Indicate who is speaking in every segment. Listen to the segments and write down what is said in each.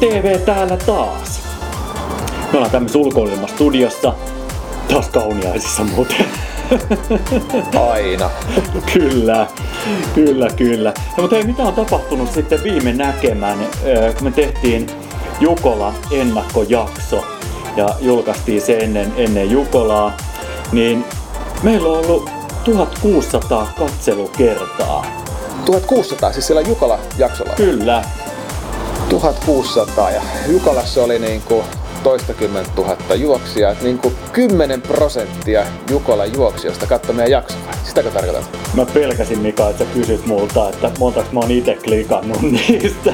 Speaker 1: TV täällä taas. Me ollaan tämmöisessä ulkoilmastudiossa. Taas kauniaisissa muuten.
Speaker 2: Aina.
Speaker 1: kyllä, kyllä, kyllä. No, mutta hei, mitä on tapahtunut sitten viime näkemään, kun me tehtiin Jukola ennakkojakso ja julkaistiin se ennen, ennen Jukolaa, niin meillä on ollut 1600 katselukertaa.
Speaker 2: 1600, siis siellä Jukola jaksolla?
Speaker 1: Kyllä.
Speaker 2: 1600 ja Jukolassa oli niin kuin toistakymmentä tuhatta juoksijaa, niin kuin 10 prosenttia Jukola juoksijoista katsoi meidän jaksoa. Sitäkö tarkoitat?
Speaker 1: Mä pelkäsin Mika, että sä kysyt multa, että montako mä oon itse klikannut niistä.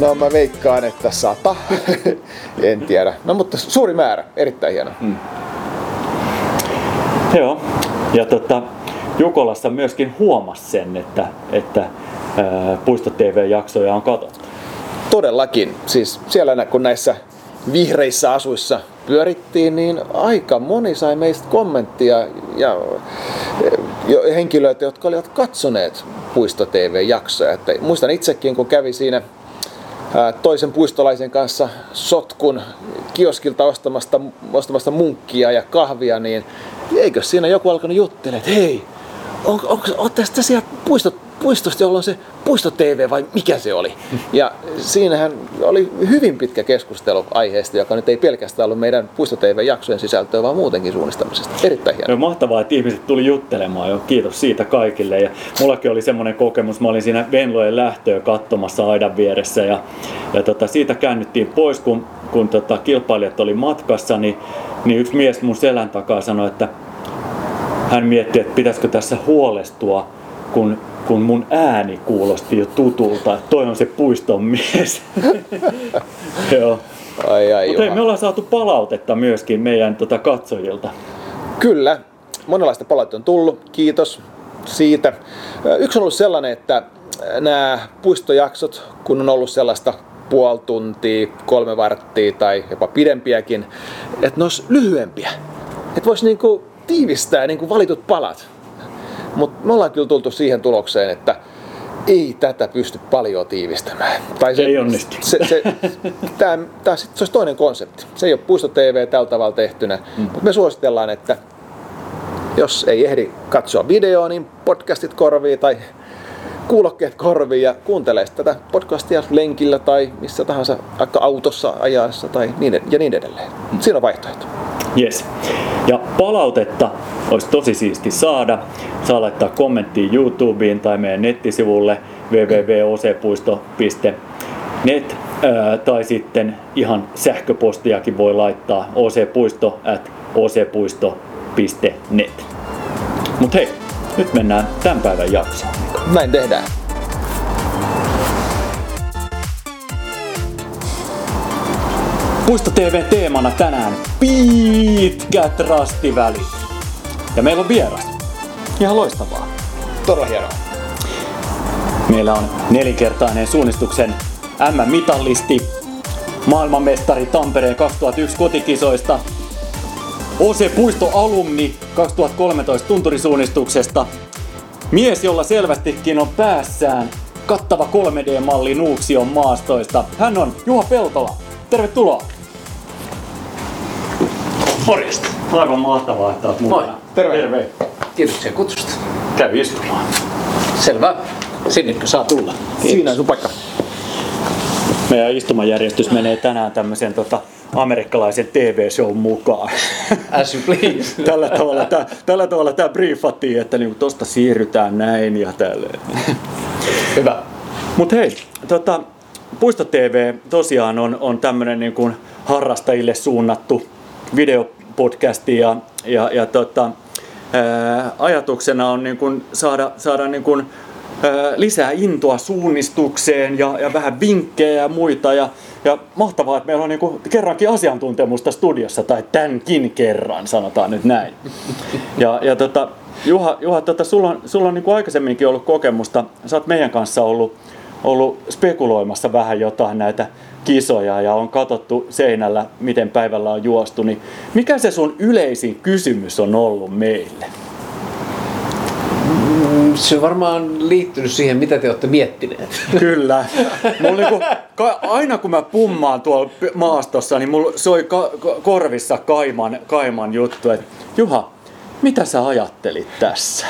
Speaker 2: No mä veikkaan, että sata. en tiedä. No mutta suuri määrä, erittäin hieno. Mm.
Speaker 1: Joo, ja tota, Jukolassa myöskin huomasi sen, että, että ää, Puisto TV-jaksoja on katsottu.
Speaker 2: Todellakin. Siis siellä kun näissä vihreissä asuissa pyörittiin, niin aika moni sai meistä kommenttia ja henkilöitä, jotka olivat katsoneet Puisto TV-jaksoja. Että muistan itsekin, kun kävi siinä toisen puistolaisen kanssa sotkun kioskilta ostamasta, ostamasta munkkia ja kahvia, niin eikö siinä joku alkanut juttelemaan, että hei, on, onko, on tästä sieltä puistot, puistosta, jolloin se Puisto TV vai mikä se oli? Ja siinähän oli hyvin pitkä keskustelu aiheesta, joka nyt ei pelkästään ollut meidän Puisto TV-jaksojen sisältöä, vaan muutenkin suunnistamisesta. Erittäin hienoa.
Speaker 1: No, mahtavaa, että ihmiset tuli juttelemaan jo. Kiitos siitä kaikille. Ja mullakin oli semmoinen kokemus, mä olin siinä Venlojen lähtöä katsomassa aidan vieressä ja, ja tota, siitä käännyttiin pois, kun, kun tota, kilpailijat oli matkassa, niin, niin yksi mies mun selän takaa sanoi, että hän mietti, että pitäisikö tässä huolestua, kun kun mun ääni kuulosti jo tutulta, että toi on se puiston mies. Joo.
Speaker 2: Ai, ai,
Speaker 1: Mutta me ollaan saatu palautetta myöskin meidän tota, katsojilta.
Speaker 2: Kyllä, monenlaista palautetta on tullut, kiitos siitä. Yksi on ollut sellainen, että nämä puistojaksot, kun on ollut sellaista puoli tuntia, kolme varttia tai jopa pidempiäkin, että ne olisi lyhyempiä. Että voisi niinku tiivistää niinku valitut palat. Mutta me ollaan kyllä tultu siihen tulokseen, että ei tätä pysty paljon tiivistämään.
Speaker 1: Tai se, ei onnistu.
Speaker 2: Se, se, tää, tää, se olisi toinen konsepti. Se ei ole Puisto TV tällä tavalla tehtynä, mm. mutta me suositellaan, että jos ei ehdi katsoa videoa, niin podcastit korvii tai kuulokkeet korviin ja kuuntelee tätä podcastia lenkillä tai missä tahansa, vaikka autossa ajaessa tai niin, ja niin edelleen. Siinä on vaihtoehto.
Speaker 1: Yes. Ja palautetta olisi tosi siisti saada. Saa laittaa kommenttia YouTubeen tai meidän nettisivulle www.ocepuisto.net tai sitten ihan sähköpostiakin voi laittaa ocpuisto at ocpuisto.net. Mut hei, nyt mennään tämän päivän jaksoon.
Speaker 2: Näin tehdään.
Speaker 1: Puisto TV teemana tänään pitkät rastivälit. Ja meillä on vieras. Ihan loistavaa.
Speaker 2: Todella hienoa.
Speaker 1: Meillä on nelinkertainen suunnistuksen M-mitallisti, maailmanmestari Tampereen 2001 kotikisoista, OC Puisto alumni 2013 tunturisuunnistuksesta, mies, jolla selvästikin on päässään kattava 3D-malli Nuuksion maastoista. Hän on Juha Peltola. Tervetuloa!
Speaker 3: Morjesta.
Speaker 1: Aivan mahtavaa, että olet mukana. Moi.
Speaker 2: Terve. Terve.
Speaker 3: Kiitoksia kutsusta.
Speaker 1: Käy istumaan.
Speaker 3: Selvä. Sinnetkö saa tulla?
Speaker 2: Kiitos. Siinä on sun paikka.
Speaker 1: Meidän istumajärjestys menee tänään tämmöisen tota, amerikkalaisen TV-show mukaan.
Speaker 3: As you please.
Speaker 1: tällä, tavalla, tää, tällä tavalla tämä briefattiin, että niinku tosta siirrytään näin ja tälleen.
Speaker 3: Hyvä.
Speaker 1: Mut hei, tota, Puisto TV tosiaan on, on tämmöinen niin harrastajille suunnattu videopodcasti ja, ja, ja tota, ää, ajatuksena on niin kuin saada, saada niin kuin, ää, lisää intoa suunnistukseen ja, ja vähän vinkkejä ja muita. Ja, ja mahtavaa, että meillä on niin kerrankin asiantuntemusta studiossa, tai tämänkin kerran, sanotaan nyt näin. Ja, ja tota, Juha, Juha tota, sulla on, sulla on niin kuin aikaisemminkin ollut kokemusta, sä oot meidän kanssa ollut, ollut spekuloimassa vähän jotain näitä kisoja ja on katsottu seinällä, miten päivällä on juostu, niin mikä se sun yleisin kysymys on ollut meille?
Speaker 3: Se on varmaan liittynyt siihen, mitä te olette miettineet.
Speaker 1: Kyllä. Mulla niinku, ka, aina kun mä pummaan tuolla maastossa, niin mulla soi ka, korvissa kaiman, kaiman juttu, että Juha, mitä sä ajattelit tässä?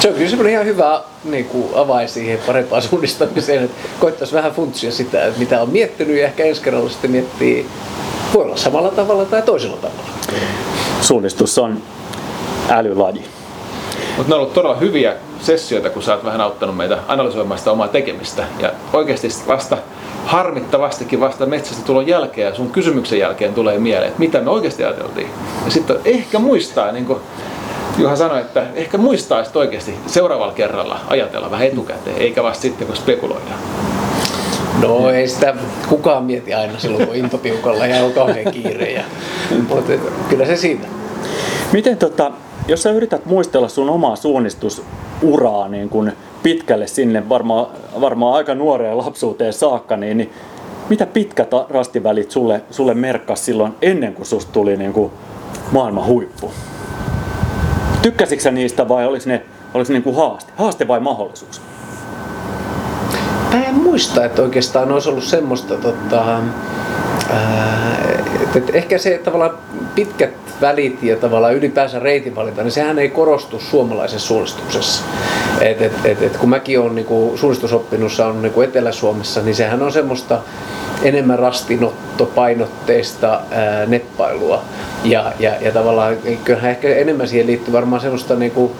Speaker 3: Se on kyllä semmoinen ihan hyvä niin kuin avain siihen parempaan suunnistamiseen, että koittaisi vähän funtsia sitä, että mitä on miettinyt ja ehkä ensi kerralla sitten miettii, voi olla samalla tavalla tai toisella tavalla.
Speaker 1: Suunnistus on älylaji.
Speaker 2: Mutta ne on ollut todella hyviä sessioita, kun sä oot vähän auttanut meitä analysoimaan sitä omaa tekemistä. Ja oikeasti vasta harmittavastikin vasta metsästä tulon jälkeen ja sun kysymyksen jälkeen tulee mieleen, että mitä me oikeasti ajateltiin. Ja sitten ehkä muistaa, niin kuin Juha sanoi, että ehkä muistaa sitten oikeasti seuraavalla kerralla ajatella vähän etukäteen, eikä vasta sitten kun spekuloidaan.
Speaker 3: No ei sitä kukaan mieti aina silloin, kun intopiukalla ja on kauhean kiire. Ja, mutta kyllä se siitä.
Speaker 1: Miten tota, jos sä yrität muistella sun omaa suunnistusuraa niin kun pitkälle sinne, varmaan, varmaan aika nuoreen lapsuuteen saakka, niin, niin mitä pitkät rastivälit sulle, sulle merkkas silloin ennen kuin susta tuli niin kuin maailman huippu? Tykkäsitkö niistä vai oliko ne, oliko ne niin kuin haaste? Haaste vai mahdollisuus?
Speaker 3: Mä en muista, että oikeastaan olisi ollut semmoista, tota, ää, että, että ehkä se tavallaan pitkät välit ja tavallaan ylipäänsä reitinvalinta, niin sehän ei korostu suomalaisessa suunnistuksessa. Et, et, et, et kun mäkin olen niinku suunnistusoppinut saanut niinku Etelä-Suomessa, niin sehän on semmoista enemmän rastinottopainotteista ää, neppailua. Ja, ja, ja tavallaan kyllähän ehkä enemmän siihen liittyy varmaan semmoista niinku,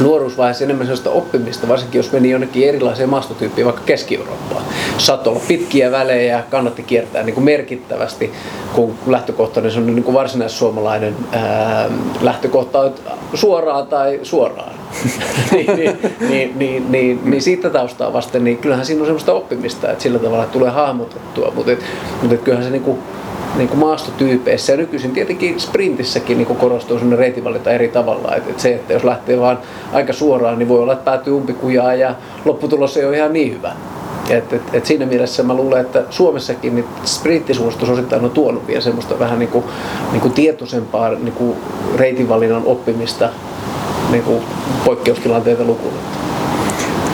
Speaker 3: nuoruusvaiheessa enemmän sellaista oppimista, varsinkin jos meni jonnekin erilaiseen maastotyyppiin, vaikka Keski-Eurooppaan. Saattoi olla pitkiä välejä kannatti kiertää niin kuin merkittävästi, kun lähtökohtainen on niin kuin varsinaissuomalainen ää, lähtökohta on suoraan tai suoraan. niin, niin, niin, niin, niin, niin, siitä taustaa vasten, niin kyllähän siinä on semmoista oppimista, että sillä tavalla tulee hahmotettua, mutta, et, mutta et kyllähän se niin kuin, niin kuin maastotyypeissä ja nykyisin tietenkin sprintissäkin niin kuin korostuu sellainen reitinvalinta eri tavalla. Et, et se, että jos lähtee vaan aika suoraan, niin voi olla, että päätyy umpikujaan ja lopputulos ei ole ihan niin hyvä. Et, et, et siinä mielessä mä luulen, että Suomessakin niin sprinttisuositus osittain on tuonut vielä semmoista vähän niin kuin, niin kuin tietoisempaa niin kuin reitinvalinnan oppimista niin kuin poikkeustilanteita lukuun.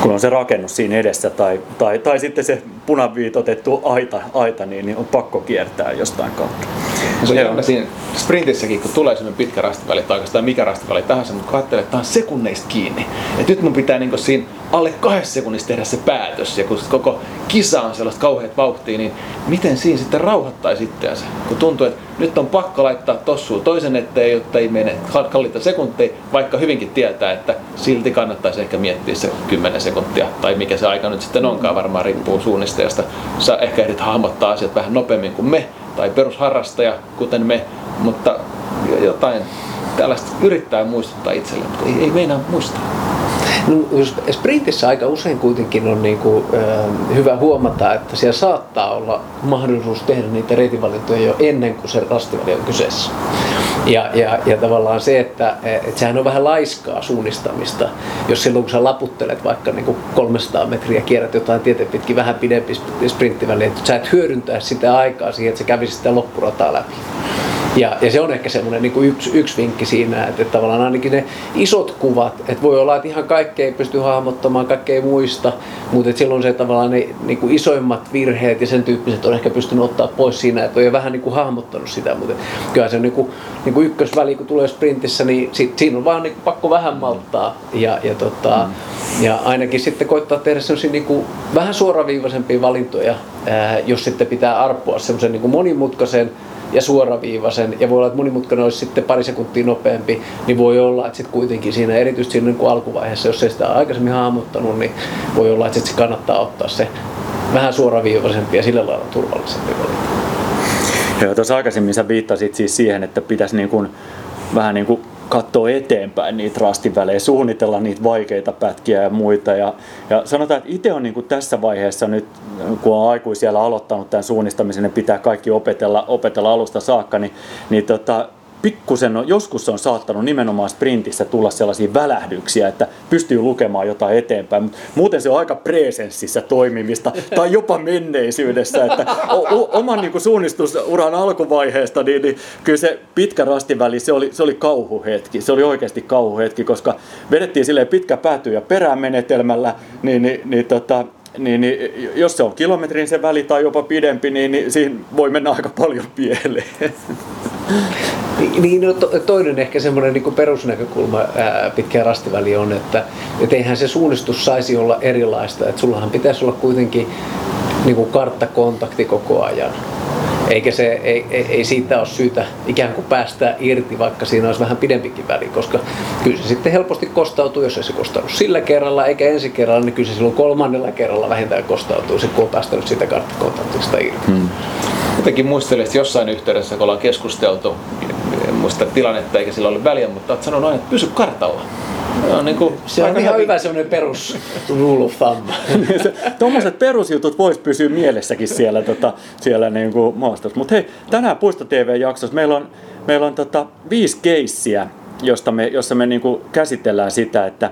Speaker 1: kun on se rakennus siinä edessä tai, tai, tai sitten se punaviitotettu aita, aita niin, niin on pakko kiertää jostain kautta.
Speaker 2: No se on siinä sprintissäkin, kun tulee semmoinen pitkä rastiväli, tai oikeastaan mikä rastiväli tahansa, mutta kun ajattelee, että tämä on sekunneista kiinni. Et nyt mun pitää niin siinä alle kahdessa sekunnissa tehdä se päätös, ja kun koko kisa on sellaista kauheat vauhtia, niin miten siinä sitten rauhoittaisi itseänsä? Kun tuntuu, että nyt on pakko laittaa tossuun toisen eteen, jotta ei mene kalliita sekunteja, vaikka hyvinkin tietää, että silti kannattaisi ehkä miettiä se 10 sekuntia, tai mikä se aika nyt sitten onkaan, varmaan riippuu suunnistajasta. Sä ehkä ehdit hahmottaa asiat vähän nopeammin kuin me, tai perusharrastaja, kuten me, mutta jotain tällaista yrittää muistuttaa itselleen, mutta ei, ei meinaa muistaa.
Speaker 3: No, sprintissä aika usein kuitenkin on niin kuin, äh, hyvä huomata, että siellä saattaa olla mahdollisuus tehdä niitä reitinvalintoja jo ennen kuin se rastiväli on kyseessä. Ja, ja, ja tavallaan se, että et sehän on vähän laiskaa suunnistamista, jos silloin kun sä laputtelet vaikka niin kuin 300 metriä, kierrät jotain tieteen pitkin vähän pidempi sprinttiväli, että sä et hyödyntää sitä aikaa siihen, että sä kävisit sitä loppurataa läpi. Ja, ja se on ehkä semmoinen niin yksi, yksi vinkki siinä, että, että tavallaan ainakin ne isot kuvat, että voi olla, että ihan kaikkea ei pysty hahmottamaan, kaikkea ei muista, mutta että silloin se tavallaan ne niin kuin isoimmat virheet ja sen tyyppiset on ehkä pystynyt ottaa pois siinä, että on jo vähän niin kuin hahmottanut sitä, mutta kyllä se on niin kuin, niin kuin ykkösväli, kun tulee sprintissä, niin sit, siinä on vaan niin kuin pakko vähän malttaa ja, ja, tota, mm. ja ainakin sitten koittaa tehdä semmoisia niin kuin vähän suoraviivaisempia valintoja, ää, jos sitten pitää arpoa semmoisen niin monimutkaisen ja suoraviivaisen, ja voi olla, että monimutkainen olisi sitten pari sekuntia nopeampi, niin voi olla, että sitten kuitenkin siinä, erityisesti siinä niin alkuvaiheessa, jos ei sitä aikaisemmin hahmottanut, niin voi olla, että sitten kannattaa ottaa se vähän suoraviivaisempi ja sillä lailla turvallisempi valinta.
Speaker 1: Joo, tuossa aikaisemmin sä viittasit siis siihen, että pitäisi niin kuin, vähän niin kuin katsoa eteenpäin niitä rastivälejä, suunnitella niitä vaikeita pätkiä ja muita. Ja, ja sanotaan, että itse on niin kuin tässä vaiheessa nyt, kun on aikuisiellä aloittanut tämän suunnistamisen, niin pitää kaikki opetella, opetella alusta saakka, niin, niin tota, pikkusen on, joskus on saattanut nimenomaan sprintissä tulla sellaisia välähdyksiä, että pystyy lukemaan jotain eteenpäin, mutta muuten se on aika presenssissä toimimista tai jopa menneisyydessä, että o, o, oman niin suunnistusuran alkuvaiheesta, niin, niin kyllä se pitkä rastiväli, se oli, se oli kauhuhetki, se oli oikeasti kauhuhetki, koska vedettiin silleen pitkä pääty ja perämenetelmällä, niin, niin, niin tota, niin, niin, jos se on kilometrin se väli tai jopa pidempi, niin, niin siinä voi mennä aika paljon pieleen.
Speaker 3: Niin, no, to, toinen ehkä semmoinen niin perusnäkökulma ää, pitkä rastiväli on, että et eihän se suunnistus saisi olla erilaista. Että sullahan pitäisi olla kuitenkin niin kuin karttakontakti koko ajan. Eikä se, ei, ei, ei siitä ole syytä ikään kuin päästää irti, vaikka siinä olisi vähän pidempikin väli, koska kyllä se sitten helposti kostautuu, jos ei se kostaudu sillä kerralla eikä ensi kerralla, niin kyllä se silloin kolmannella kerralla vähintään kostautuu, se kun on päästänyt siitä karttakontaktista irti. Hmm.
Speaker 2: Jotenkin muistelin, että jossain yhteydessä, kun ollaan keskusteltu, en muista tilannetta eikä sillä ole väliä, mutta olet sanonut aina, että pysy kartalla.
Speaker 3: On niin kuin se on ihan hyvä semmoinen perus rule of thumb.
Speaker 1: Tuommoiset perusjutut vois pysyä mielessäkin siellä, tota, siellä niin kuin maastossa. Mutta hei, tänään Puisto TV-jaksossa meillä on, meillä on tota, viisi keissiä, josta me, jossa me niin kuin käsitellään sitä, että,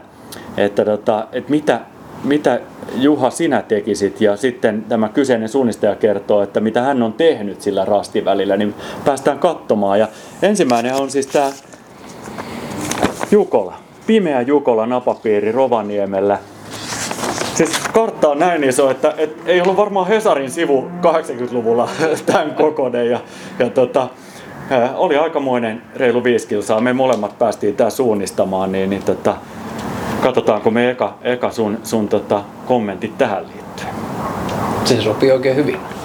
Speaker 1: että, tota, että mitä, mitä Juha sinä tekisit ja sitten tämä kyseinen suunnistaja kertoo, että mitä hän on tehnyt sillä rastivälillä, niin päästään katsomaan. Ja ensimmäinen on siis tämä Jukola pimeä Jukola napapiiri Rovaniemellä. Siis kartta on näin iso, että et, ei ollut varmaan Hesarin sivu 80-luvulla tämän kokoinen. Ja, ja tota, ää, oli aikamoinen reilu viisi kilsaa. Me molemmat päästiin tää suunnistamaan, niin, niin tota, katsotaanko me eka, eka sun, sun tota, kommentit tähän liittyen.
Speaker 3: Se sopii oikein hyvin.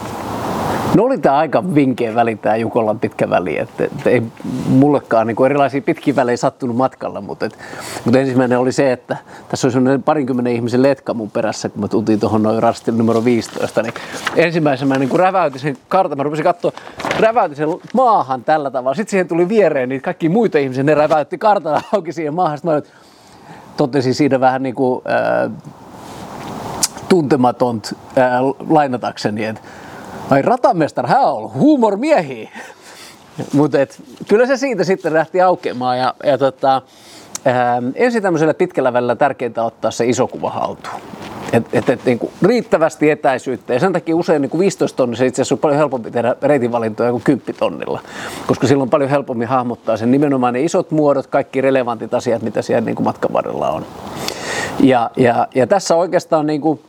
Speaker 3: No oli tämä aika vinkeä väli, tämä Jukolan pitkä väli. Että, et ei mullekaan niin erilaisia pitkiä välejä sattunut matkalla, mutta, et, mutta ensimmäinen oli se, että tässä oli sellainen parinkymmenen ihmisen letka mun perässä, kun me tultiin tuohon noin rastin numero 15. Niin ensimmäisenä mä niin räväytin sen kartan, mä rupesin katsoa, räväytin sen maahan tällä tavalla. Sitten siihen tuli viereen niin kaikki muita ihmisiä, ne räväytti kartalla auki siihen maahan. Sitten mä totesin siinä vähän niin kuin, äh, tuntematon äh, lainatakseni, että Ai ratamestar, hän on ollut huumormiehi. Mutta kyllä se siitä sitten lähti aukeamaan ja, ja tota, ähm, ensin tämmöisellä pitkällä välillä tärkeintä ottaa se iso kuva haltuun. Et, et, et, niin kuin riittävästi etäisyyttä ja sen takia usein niin kuin 15 tonnissa itse asiassa on paljon helpompi tehdä reitinvalintoja kuin 10 tonnilla, koska silloin on paljon helpommin hahmottaa sen nimenomaan ne isot muodot, kaikki relevantit asiat, mitä siellä niin kuin matkan varrella on. Ja, ja, ja tässä oikeastaan niin kuin,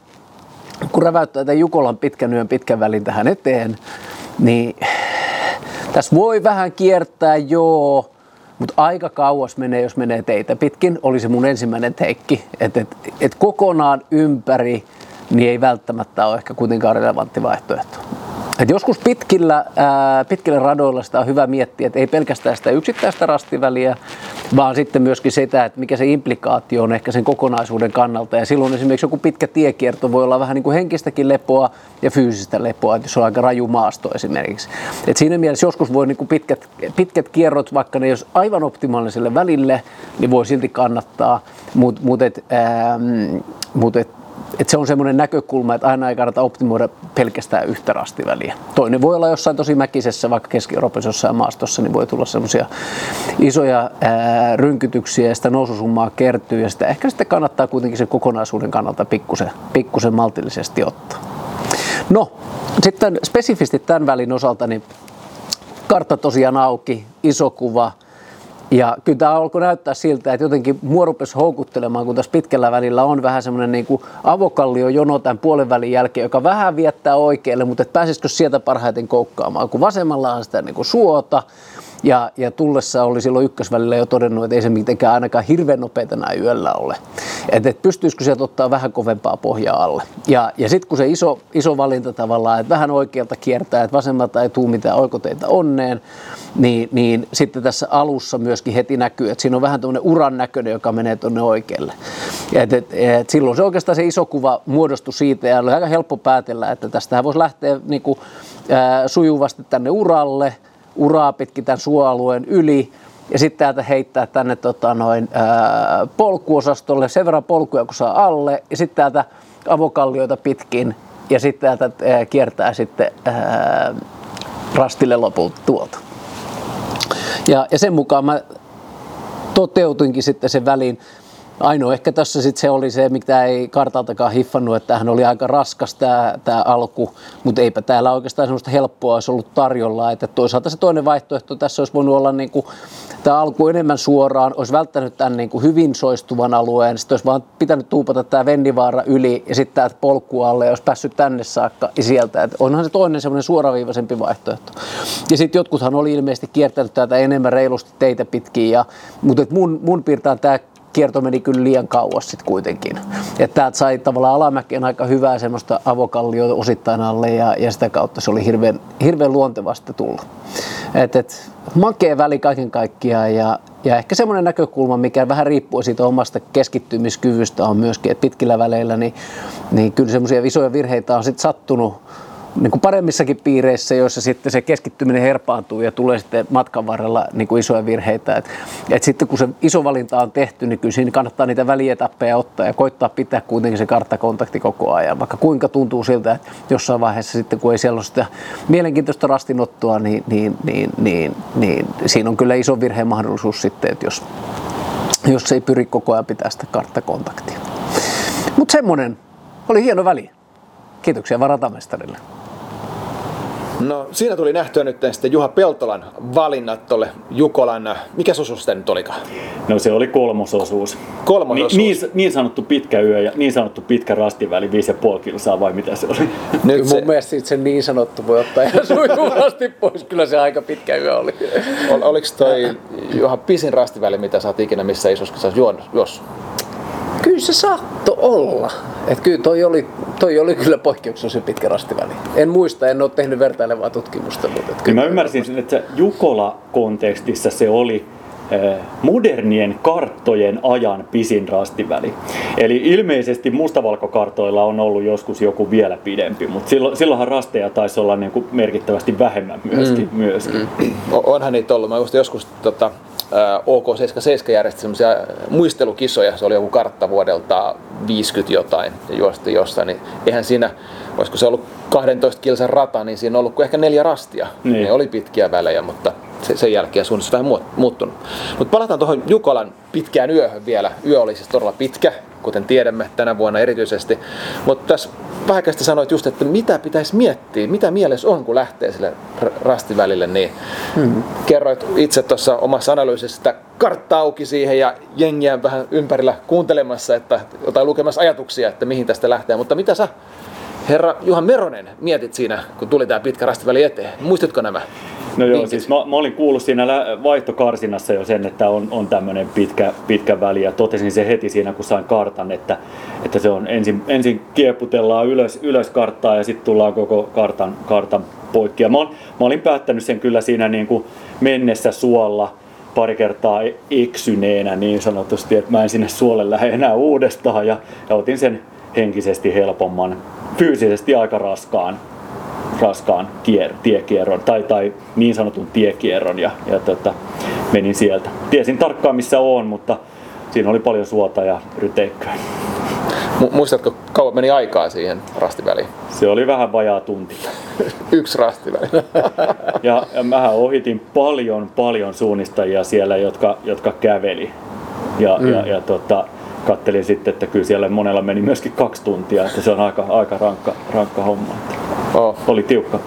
Speaker 3: kun räväyttää tämän Jukolan pitkän yön pitkän välin tähän eteen, niin tässä voi vähän kiertää, joo, mutta aika kauas menee, jos menee teitä pitkin. Oli se mun ensimmäinen teikki, että et, et kokonaan ympäri niin ei välttämättä ole ehkä kuitenkaan relevantti vaihtoehto. Et joskus pitkillä, ää, pitkillä radoilla sitä on hyvä miettiä, että ei pelkästään sitä yksittäistä rastiväliä, vaan sitten myöskin sitä, että mikä se implikaatio on ehkä sen kokonaisuuden kannalta. Ja silloin esimerkiksi joku pitkä tiekierto voi olla vähän niin kuin henkistäkin lepoa ja fyysistä lepoa, jos on aika raju maasto esimerkiksi. Et siinä mielessä joskus voi niin kuin pitkät, pitkät kierrot, vaikka ne jos aivan optimaaliselle välille, niin voi silti kannattaa. Mutta mut et, mut et et se on semmoinen näkökulma, että aina ei kannata optimoida pelkästään yhtä rastiväliä. Toinen voi olla jossain tosi mäkisessä, vaikka Keski-Euroopassa jossain maastossa, niin voi tulla semmoisia isoja ää, rynkytyksiä ja sitä noususummaa kertyy ja sitä ehkä sitten kannattaa kuitenkin sen kokonaisuuden kannalta pikkusen, pikkusen maltillisesti ottaa. No, sitten spesifisti tämän välin osalta, niin kartta tosiaan auki, iso kuva, ja kyllä tämä alkoi näyttää siltä, että jotenkin mua rupesi houkuttelemaan, kun tässä pitkällä välillä on vähän semmoinen niin avokallio jono tämän puolen välin jälkeen, joka vähän viettää oikealle, mutta et pääsisikö sieltä parhaiten koukkaamaan, kun vasemmalla on sitä niin kuin suota, ja, ja tullessa oli silloin ykkösvälillä jo todennut, että ei se mitenkään ainakaan hirveän nopeita näin yöllä ole. Että et pystyisikö sieltä ottaa vähän kovempaa pohjaa alle. Ja, ja sitten kun se iso, iso valinta tavallaan, että vähän oikealta kiertää, että vasemmalta ei tule mitään oikoteita onneen, niin, niin sitten tässä alussa myöskin heti näkyy, että siinä on vähän tämmöinen uran näköinen, joka menee tuonne oikealle. Et, et, et silloin se oikeastaan se iso kuva muodostui siitä ja oli aika helppo päätellä, että tästä voisi lähteä niin kuin, sujuvasti tänne uralle, uraa pitkin tämän suoalueen yli ja sitten täältä heittää tänne tota, noin, ää, polkuosastolle sen verran polkuja kun saa alle ja sitten täältä avokallioita pitkin ja sitten täältä ää, kiertää sitten ää, rastille lopulta tuolta. Ja, ja sen mukaan mä toteutinkin sitten sen välin. Ainoa ehkä tässä sitten se oli se, mitä ei kartaltakaan hiffannut, että hän oli aika raskas tämä, alku, mutta eipä täällä oikeastaan semmoista helppoa olisi ollut tarjolla. Että toisaalta se toinen vaihtoehto tässä olisi voinut olla niin kuin, tämä alku enemmän suoraan, olisi välttänyt tämän niin kuin hyvin soistuvan alueen, sitten olisi vaan pitänyt tuupata tämä Vennivaara yli ja sitten tämä polku alle ja olisi päässyt tänne saakka ja sieltä. Että onhan se toinen semmoinen suoraviivaisempi vaihtoehto. Ja sitten jotkuthan oli ilmeisesti kiertänyt tätä enemmän reilusti teitä pitkin, ja, mutta mun, mun piirtään tämä kierto meni kyllä liian kauas sitten kuitenkin. Että täältä sai tavallaan alamäkeen aika hyvää semmoista avokallioita osittain alle ja, ja sitä kautta se oli hirveän, hirveän luontevasti tulla. Et, et, makea väli kaiken kaikkiaan ja, ja ehkä semmoinen näkökulma, mikä vähän riippuu siitä omasta keskittymiskyvystä on myöskin, että pitkillä väleillä niin, niin kyllä semmoisia isoja virheitä on sitten sattunut niin kuin paremmissakin piireissä, joissa sitten se keskittyminen herpaantuu ja tulee sitten matkan varrella niin kuin isoja virheitä. Et, et sitten kun se iso valinta on tehty, niin kyllä siinä kannattaa niitä välietappeja ottaa ja koittaa pitää kuitenkin se karttakontakti koko ajan. Vaikka kuinka tuntuu siltä, että jossain vaiheessa sitten kun ei sitä mielenkiintoista rastinottoa, niin, niin, niin, niin, niin siinä on kyllä iso virheen mahdollisuus sitten, että jos, jos ei pyri koko ajan pitää sitä karttakontaktia. Mutta semmoinen oli hieno väli. Kiitoksia varatamestarille.
Speaker 2: No siinä tuli nähtyä nyt sitten Juha Peltolan valinnat tuolle Jukolan, mikä osuus sitä nyt olikaan?
Speaker 1: No se oli kolmososuus.
Speaker 2: Kolmososuus.
Speaker 1: Niin, niin, niin sanottu pitkä yö ja niin sanottu pitkä rastiväli, 5,5 kilsaa vai mitä se oli?
Speaker 3: Nyt se... mun mielestä se niin sanottu voi ottaa ihan sujuvasti pois, kyllä se aika pitkä yö oli.
Speaker 2: Ol, oliko toi Juha pisin rastiväli, mitä sä oot ikinä missä isossa juonut, jos?
Speaker 3: Kyllä se saattoi olla. Et kyllä toi oli, toi oli kyllä poikkeuksellisen pitkä rastiväli. En muista, en ole tehnyt vertailevaa tutkimusta. Mutta
Speaker 1: kyllä mä ymmärsin, sen, että Jukola-kontekstissa se oli modernien karttojen ajan pisin rastiväli. Eli ilmeisesti mustavalkokartoilla on ollut joskus joku vielä pidempi, mutta silloin, silloinhan rasteja taisi olla niin kuin merkittävästi vähemmän myöskin. Mm. myöskin. Mm.
Speaker 2: Onhan niitä ollut. Mä joskus tota, OK77 järjesti semmoisia muistelukisoja, se oli joku kartta vuodelta 50 jotain ja juosti jossain, niin eihän siinä, olisiko se ollut 12 kilsan rata, niin siinä on ollut ehkä neljä rastia. Niin. Ne oli pitkiä välejä, mutta se, sen jälkeen suunnassa vähän muuttunut. Mutta palataan tuohon Jukolan pitkään yöhön vielä. Yö oli siis todella pitkä, kuten tiedämme tänä vuonna erityisesti. Mutta tässä vähäkästi sanoit just, että mitä pitäisi miettiä, mitä mielessä on, kun lähtee sille rastivälille, niin hmm. kerroit itse tuossa omassa analyysissä, että kartta auki siihen ja jengiä vähän ympärillä kuuntelemassa, että, jotain lukemassa ajatuksia, että mihin tästä lähtee. Mutta mitä sä, herra Juhan Meronen, mietit siinä, kun tuli tämä pitkä rastiväli eteen? Muistatko nämä?
Speaker 1: No joo, siis mä, mä, olin kuullut siinä vaihtokarsinassa jo sen, että on, on tämmöinen pitkä, pitkä väli ja totesin se heti siinä, kun sain kartan, että, että se on ensin, ensin kieputellaan ylös, ylös karttaa ja sitten tullaan koko kartan, kartan poikki. Ja mä, mä olin päättänyt sen kyllä siinä niin kuin mennessä suolla pari kertaa eksyneenä niin sanotusti, että mä en sinne suolle lähde enää uudestaan ja, ja otin sen henkisesti helpomman, fyysisesti aika raskaan raskaan kier, tiekierron tai, tai niin sanotun tiekierron ja, ja tota, menin sieltä. Tiesin tarkkaan missä on, mutta siinä oli paljon suota ja ryteikköä.
Speaker 2: Muistatko, kauan meni aikaa siihen rastiväliin?
Speaker 1: Se oli vähän vajaa tunti.
Speaker 2: Yksi rastiväli.
Speaker 1: ja, ja mähän ohitin paljon, paljon suunnistajia siellä, jotka, jotka käveli. Ja, mm. ja, ja tota, kattelin sitten, että kyllä siellä monella meni myöskin kaksi tuntia, että se on aika, aika rankka, rankka homma. Oh. Oli tiukka.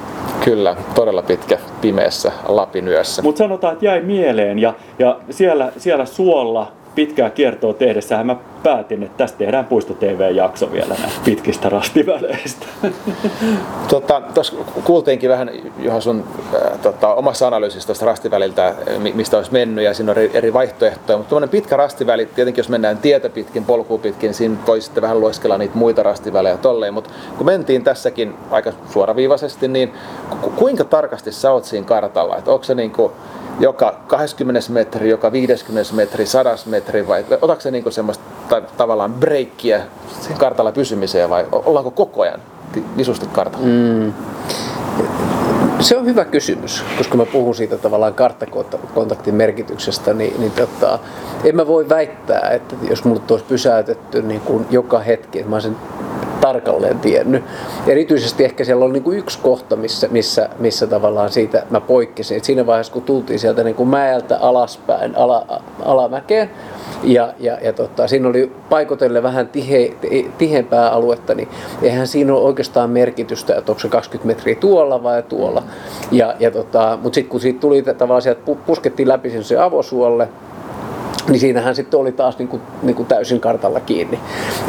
Speaker 2: Kyllä, todella pitkä pimeässä Lapin yössä.
Speaker 1: Mutta sanotaan, että jäi mieleen ja, ja siellä, siellä suolla pitkää kiertoa tehdessähän mä päätin, että tästä tehdään Puisto TV-jakso vielä näistä pitkistä rastiväleistä.
Speaker 2: Tota, Tuossa kuultiinkin vähän Juha sun äh, tota, omassa analyysistä tuosta rastiväliltä, mistä olisi mennyt ja siinä on eri, vaihtoehtoja, mutta tuommoinen pitkä rastiväli, tietenkin jos mennään tietä pitkin, polkua pitkin, siinä voi sitten vähän lueskella niitä muita rastivälejä tolleen, mutta kun mentiin tässäkin aika suoraviivaisesti, niin ku, kuinka tarkasti sä oot siinä kartalla? Että onko se niin kuin, joka 20 metri, joka 50 metri, 100 metri vai otatko se niinku semmoista ta- tavallaan breikkiä kartalla pysymiseen vai ollaanko koko ajan visusti kartalla? Mm.
Speaker 3: Se on hyvä kysymys, koska mä puhun siitä tavallaan karttakontaktin merkityksestä, niin, niin tota, en mä voi väittää, että jos mulle olisi pysäytetty niin kuin joka hetki, että mä olisin tarkalleen tiennyt. Erityisesti ehkä siellä oli niin kuin yksi kohta, missä, missä, missä tavallaan siitä mä poikkesin. Et siinä vaiheessa, kun tultiin sieltä niin kuin mäeltä alaspäin, ala, alamäkeen, ja, ja, ja tota, siinä oli paikotelle vähän tihe, tiheämpää aluetta, niin eihän siinä ole oikeastaan merkitystä, että onko se 20 metriä tuolla vai tuolla. Ja, ja tota, Mutta sitten kun siitä tuli tavallaan sieltä puskettiin läpi se avosuolle, niin siinähän sitten oli taas niin kuin, niin kuin täysin kartalla kiinni.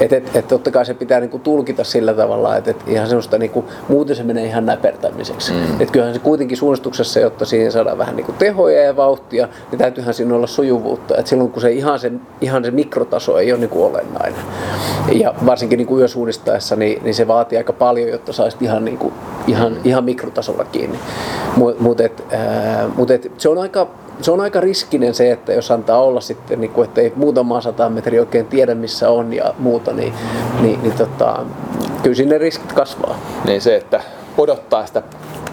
Speaker 3: Että et, et totta kai se pitää niin kuin tulkita sillä tavalla, että et ihan semmoista, niin kuin, muuten se menee ihan näpertämiseksi. Mm. Että kyllähän se kuitenkin suunnistuksessa, jotta siihen saadaan vähän niin kuin tehoja ja vauhtia, niin täytyyhän siinä olla sujuvuutta. Että silloin kun se ihan se, ihan se mikrotaso ei ole niin kuin olennainen. Ja varsinkin niin kuin yösuunnistaessa, niin, niin se vaatii aika paljon, jotta saisit ihan, niin kuin, ihan, ihan mikrotasolla kiinni. Mutta mut et, äh, mut et, se on aika se on aika riskinen se, että jos antaa olla sitten, niin kuin, että ei muutama sata metriä oikein tiedä missä on ja muuta, niin, niin, niin tota, kyllä sinne riskit kasvaa.
Speaker 2: Niin se, että odottaa sitä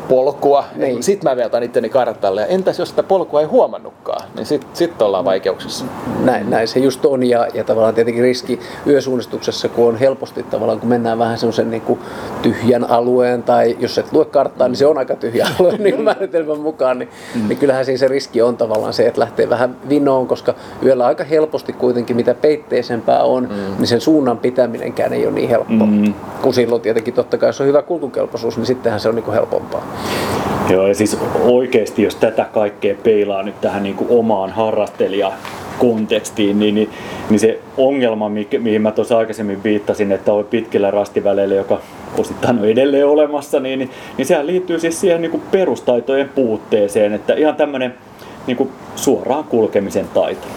Speaker 2: polkua. Niin. Sitten mä vielä otan itteni kartalle. Ja entäs jos sitä polkua ei huomannutkaan, niin sitten sit ollaan vaikeuksissa.
Speaker 3: Näin, näin se just on. Ja, ja tavallaan tietenkin riski yösuunnistuksessa, kun on helposti tavallaan, kun mennään vähän semmoisen niin kuin tyhjän alueen, tai jos et lue karttaa, niin se on aika tyhjä alue niin määritelmän mukaan, niin, mm. niin kyllähän siinä se riski on tavallaan se, että lähtee vähän vinoon, koska yöllä aika helposti kuitenkin, mitä peitteisempää on, mm. niin sen suunnan pitäminenkään ei ole niin helppoa. Mm. Kun silloin tietenkin totta kai, jos on hyvä kulkukelpoisuus, niin sittenhän se on niin kuin helpompaa.
Speaker 1: Joo, ja siis oikeasti, jos tätä kaikkea peilaa nyt tähän niin kuin omaan harrastelija kontekstiin, niin, niin, niin se ongelma, mihin mä tuossa aikaisemmin viittasin, että on pitkillä rastiväleillä, joka osittain on edelleen olemassa, niin, niin, niin sehän liittyy siis siihen niin kuin perustaitojen puutteeseen, että ihan tämmöinen niin suoraan kulkemisen taito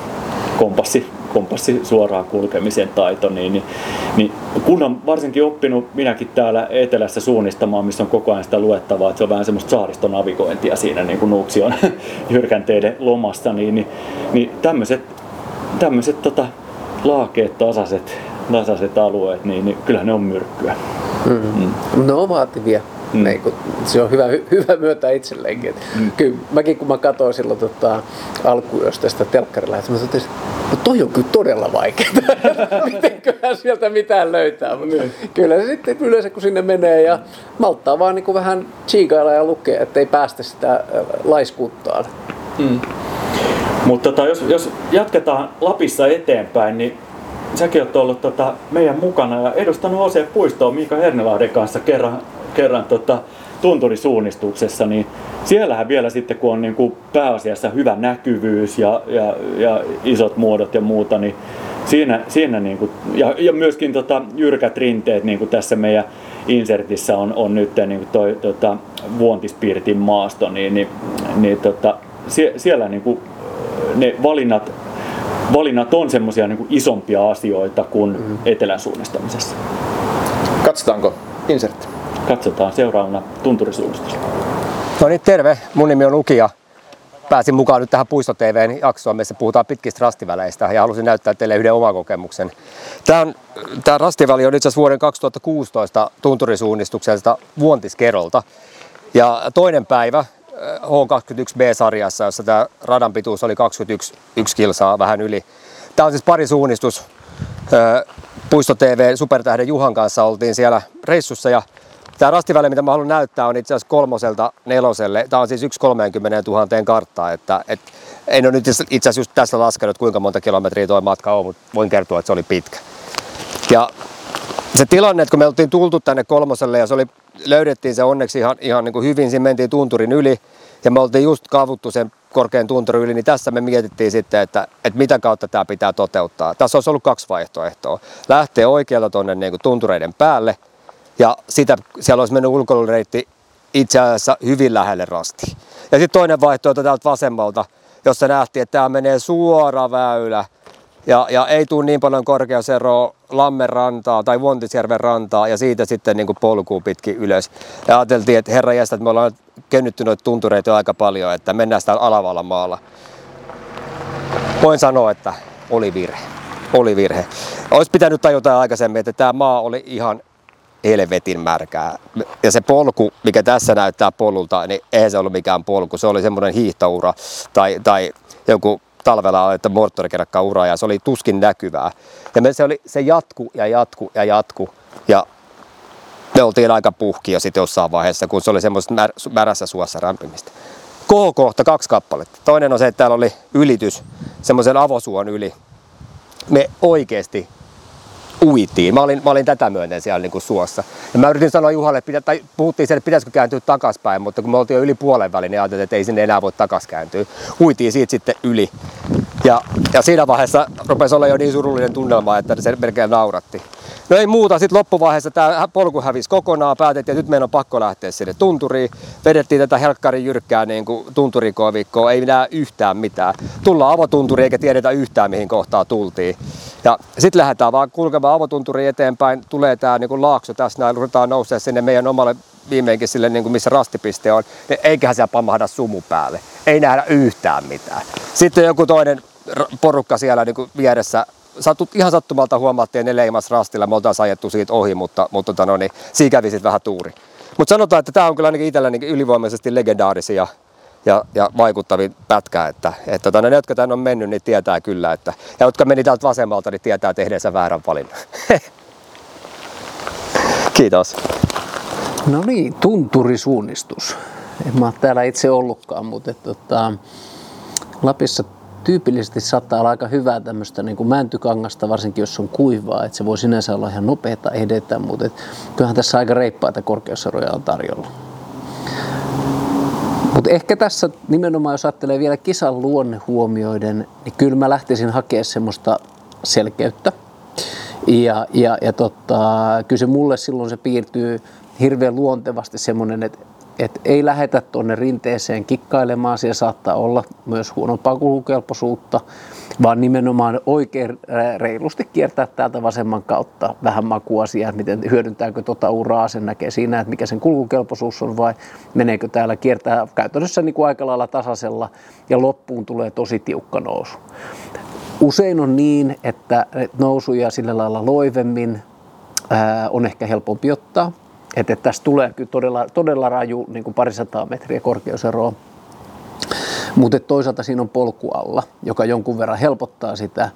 Speaker 1: kompassi, kompassi suoraan kulkemisen taito, niin, niin, niin kun on varsinkin oppinut minäkin täällä etelässä suunnistamaan, missä on koko ajan sitä luettavaa, että se on vähän semmoista saaristonavigointia siinä niin kuin Nuuksion jyrkänteiden lomassa, niin, niin, niin tämmöiset, tämmöiset tota, laakeet, tasaiset, tasaiset alueet, niin, niin kyllähän ne on myrkkyä.
Speaker 3: Mm-hmm. Mm. Ne on vaativia. Mm. Niin, kun, se on hyvä, hyvä myöntää itselleenkin. Mm. Kyllä mäkin kun mä katsoin silloin tota, alkuyöstä sitä telkkarilla, että mä totesin, no toi on kyllä todella vaikeaa. Mitenköhän sieltä mitään löytää. Mutta mm. Kyllä se sitten yleensä kun sinne menee ja malttaa vaan niin kuin vähän chiikailla ja lukea, ettei päästä sitä laiskuuttaan. Mm.
Speaker 1: Mutta tota, jos, jos jatketaan Lapissa eteenpäin, niin säkin olet ollut tota, meidän mukana ja edustanut OC Puistoa Miika Hernelahden kanssa kerran kerran tota, tunturisuunnistuksessa, niin siellähän vielä sitten kun on niin kuin pääasiassa hyvä näkyvyys ja, ja, ja isot muodot ja muuta, niin siinä, siinä niin kuin, ja, ja myöskin tota, jyrkät rinteet, niin kuin tässä meidän insertissä on, on nyt niin kuin toi tota, Vuontispiritin maasto, niin, niin, niin tota, sie, siellä niin kuin, ne valinnat valinnat on semmoisia niin isompia asioita kuin mm. etelän suunnistamisessa.
Speaker 2: Katsotaanko insertti?
Speaker 1: Katsotaan seuraavana tunturisuunnistus.
Speaker 4: No niin, terve. Mun nimi on ja pääsin mukaan nyt tähän Puisto TVn jaksoon, missä puhutaan pitkistä rastiväleistä ja halusin näyttää teille yhden oman kokemuksen. Tämä, on, tämä rastiväli on itse asiassa vuoden 2016 tunturisuunnistukselta Vuontiskerolta. Ja toinen päivä H21B-sarjassa, jossa tämä radan pituus oli 21 kilsaa vähän yli. Tämä on siis pari suunnistus. Puisto TV Supertähden Juhan kanssa oltiin siellä reissussa ja Tämä rastiväli, mitä mä haluan näyttää, on itse asiassa kolmoselta neloselle. Tämä on siis yksi 30 000 karttaa. Että, et, en ole nyt itse asiassa just tässä laskenut, kuinka monta kilometriä tuo matka on, mutta voin kertoa, että se oli pitkä. Ja se tilanne, että kun me oltiin tultu tänne kolmoselle ja se oli, löydettiin se onneksi ihan, ihan niin kuin hyvin, siinä mentiin tunturin yli ja me oltiin just kaavuttu sen korkean tunturin yli, niin tässä me mietittiin sitten, että, että mitä kautta tämä pitää toteuttaa. Tässä olisi ollut kaksi vaihtoehtoa. Lähtee oikealta tuonne niin tuntureiden päälle – ja sitä, siellä olisi mennyt ulkoilureitti itse asiassa hyvin lähelle rasti. Ja sitten toinen vaihtoehto täältä vasemmalta, jossa nähtiin, että tämä menee suora väylä ja, ja ei tule niin paljon korkeuseroa Lammen rantaa tai Vontisjärven rantaa ja siitä sitten niin polkuun pitkin ylös. Ja ajateltiin, että herra jästä, että me ollaan kennytty noita tuntureita aika paljon, että mennään täällä alavalla maalla. Voin sanoa, että oli virhe. Oli virhe. Olisi pitänyt tajuta aikaisemmin, että tämä maa oli ihan helvetin märkää. Ja se polku, mikä tässä näyttää polulta, niin eihän se ollut mikään polku. Se oli semmoinen hiihtoura tai, tai joku talvella että moottorikerakka ura ja se oli tuskin näkyvää. Ja me, se, oli, se jatku ja jatku ja jatku. Ja me oltiin aika puhkia sitten jossain vaiheessa, kun se oli semmoista mär, märässä suossa rämpimistä. Kohokohta kaksi kappaletta. Toinen on se, että täällä oli ylitys semmoisen avosuon yli. Me oikeasti uitiin. Mä olin, mä olin tätä myöten siellä niin kuin suossa. Ja mä yritin sanoa Juhalle, että, tai puhuttiin sen, että pitäisikö kääntyä takaspäin, mutta kun me oltiin jo yli puolen välin, niin ajattelin, että ei sinne enää voi takas kääntyä. Uitiin siitä sitten yli. Ja, ja siinä vaiheessa rupesi olla jo niin surullinen tunnelma, että se melkein nauratti. No ei muuta, sitten loppuvaiheessa tämä polku hävisi kokonaan, päätettiin, että nyt meidän on pakko lähteä sinne tunturiin. Vedettiin tätä helkkarin jyrkkää niin kuin tunturikovikkoa, ei näe yhtään mitään. Tullaan avotunturi eikä tiedetä yhtään mihin kohtaa tultiin. Ja sitten lähdetään vaan kulkemaan avotunturi eteenpäin, tulee tämä niin laakso tässä näin, ruvetaan nousee sinne meidän omalle viimeinkin sille, niin kuin missä rastipiste on, niin eiköhän siellä pamahda sumu päälle. Ei nähdä yhtään mitään. Sitten joku toinen porukka siellä niin kuin vieressä satut, ihan sattumalta huomattiin, että ne rastilla, me oltaisiin ajettu siitä ohi, mutta, mutta tota, no, niin, siinä kävi sitten vähän tuuri. Mutta sanotaan, että tämä on kyllä ainakin itsellä niin ylivoimaisesti legendaarisia ja, ja vaikuttavin pätkä, että, että tota, ne, jotka tänne on mennyt, niin tietää kyllä, että, ja jotka meni täältä vasemmalta, niin tietää tehneensä väärän valinnan. Kiitos.
Speaker 3: No niin, tunturisuunnistus. En mä ole täällä itse ollutkaan, mutta että, tota, Lapissa tyypillisesti saattaa olla aika hyvää tämmöistä niin kuin mäntykangasta, varsinkin jos on kuivaa, että se voi sinänsä olla ihan nopeata edetä, mutta et, kyllähän tässä aika reippaita korkeuseroja on tarjolla. Mutta ehkä tässä nimenomaan, jos ajattelee vielä kisan luonne huomioiden, niin kyllä mä lähtisin hakemaan semmoista selkeyttä. Ja, ja, ja tota, kyllä se mulle silloin se piirtyy hirveän luontevasti semmoinen, että et ei lähetä tuonne rinteeseen kikkailemaan, siellä saattaa olla myös huonompaa kulkukelpoisuutta, vaan nimenomaan oikein reilusti kiertää täältä vasemman kautta vähän makuasiaa, miten hyödyntääkö tuota uraa, sen näkee siinä, että mikä sen kulkukelpoisuus on vai meneekö täällä kiertää käytännössä niin kuin aika lailla tasaisella ja loppuun tulee tosi tiukka nousu. Usein on niin, että nousuja sillä lailla loivemmin on ehkä helpompi ottaa, että, että tässä tulee kyllä todella, todella raju niin kuin parisataa metriä korkeuseroa. Mutta toisaalta siinä on polku alla, joka jonkun verran helpottaa sitä,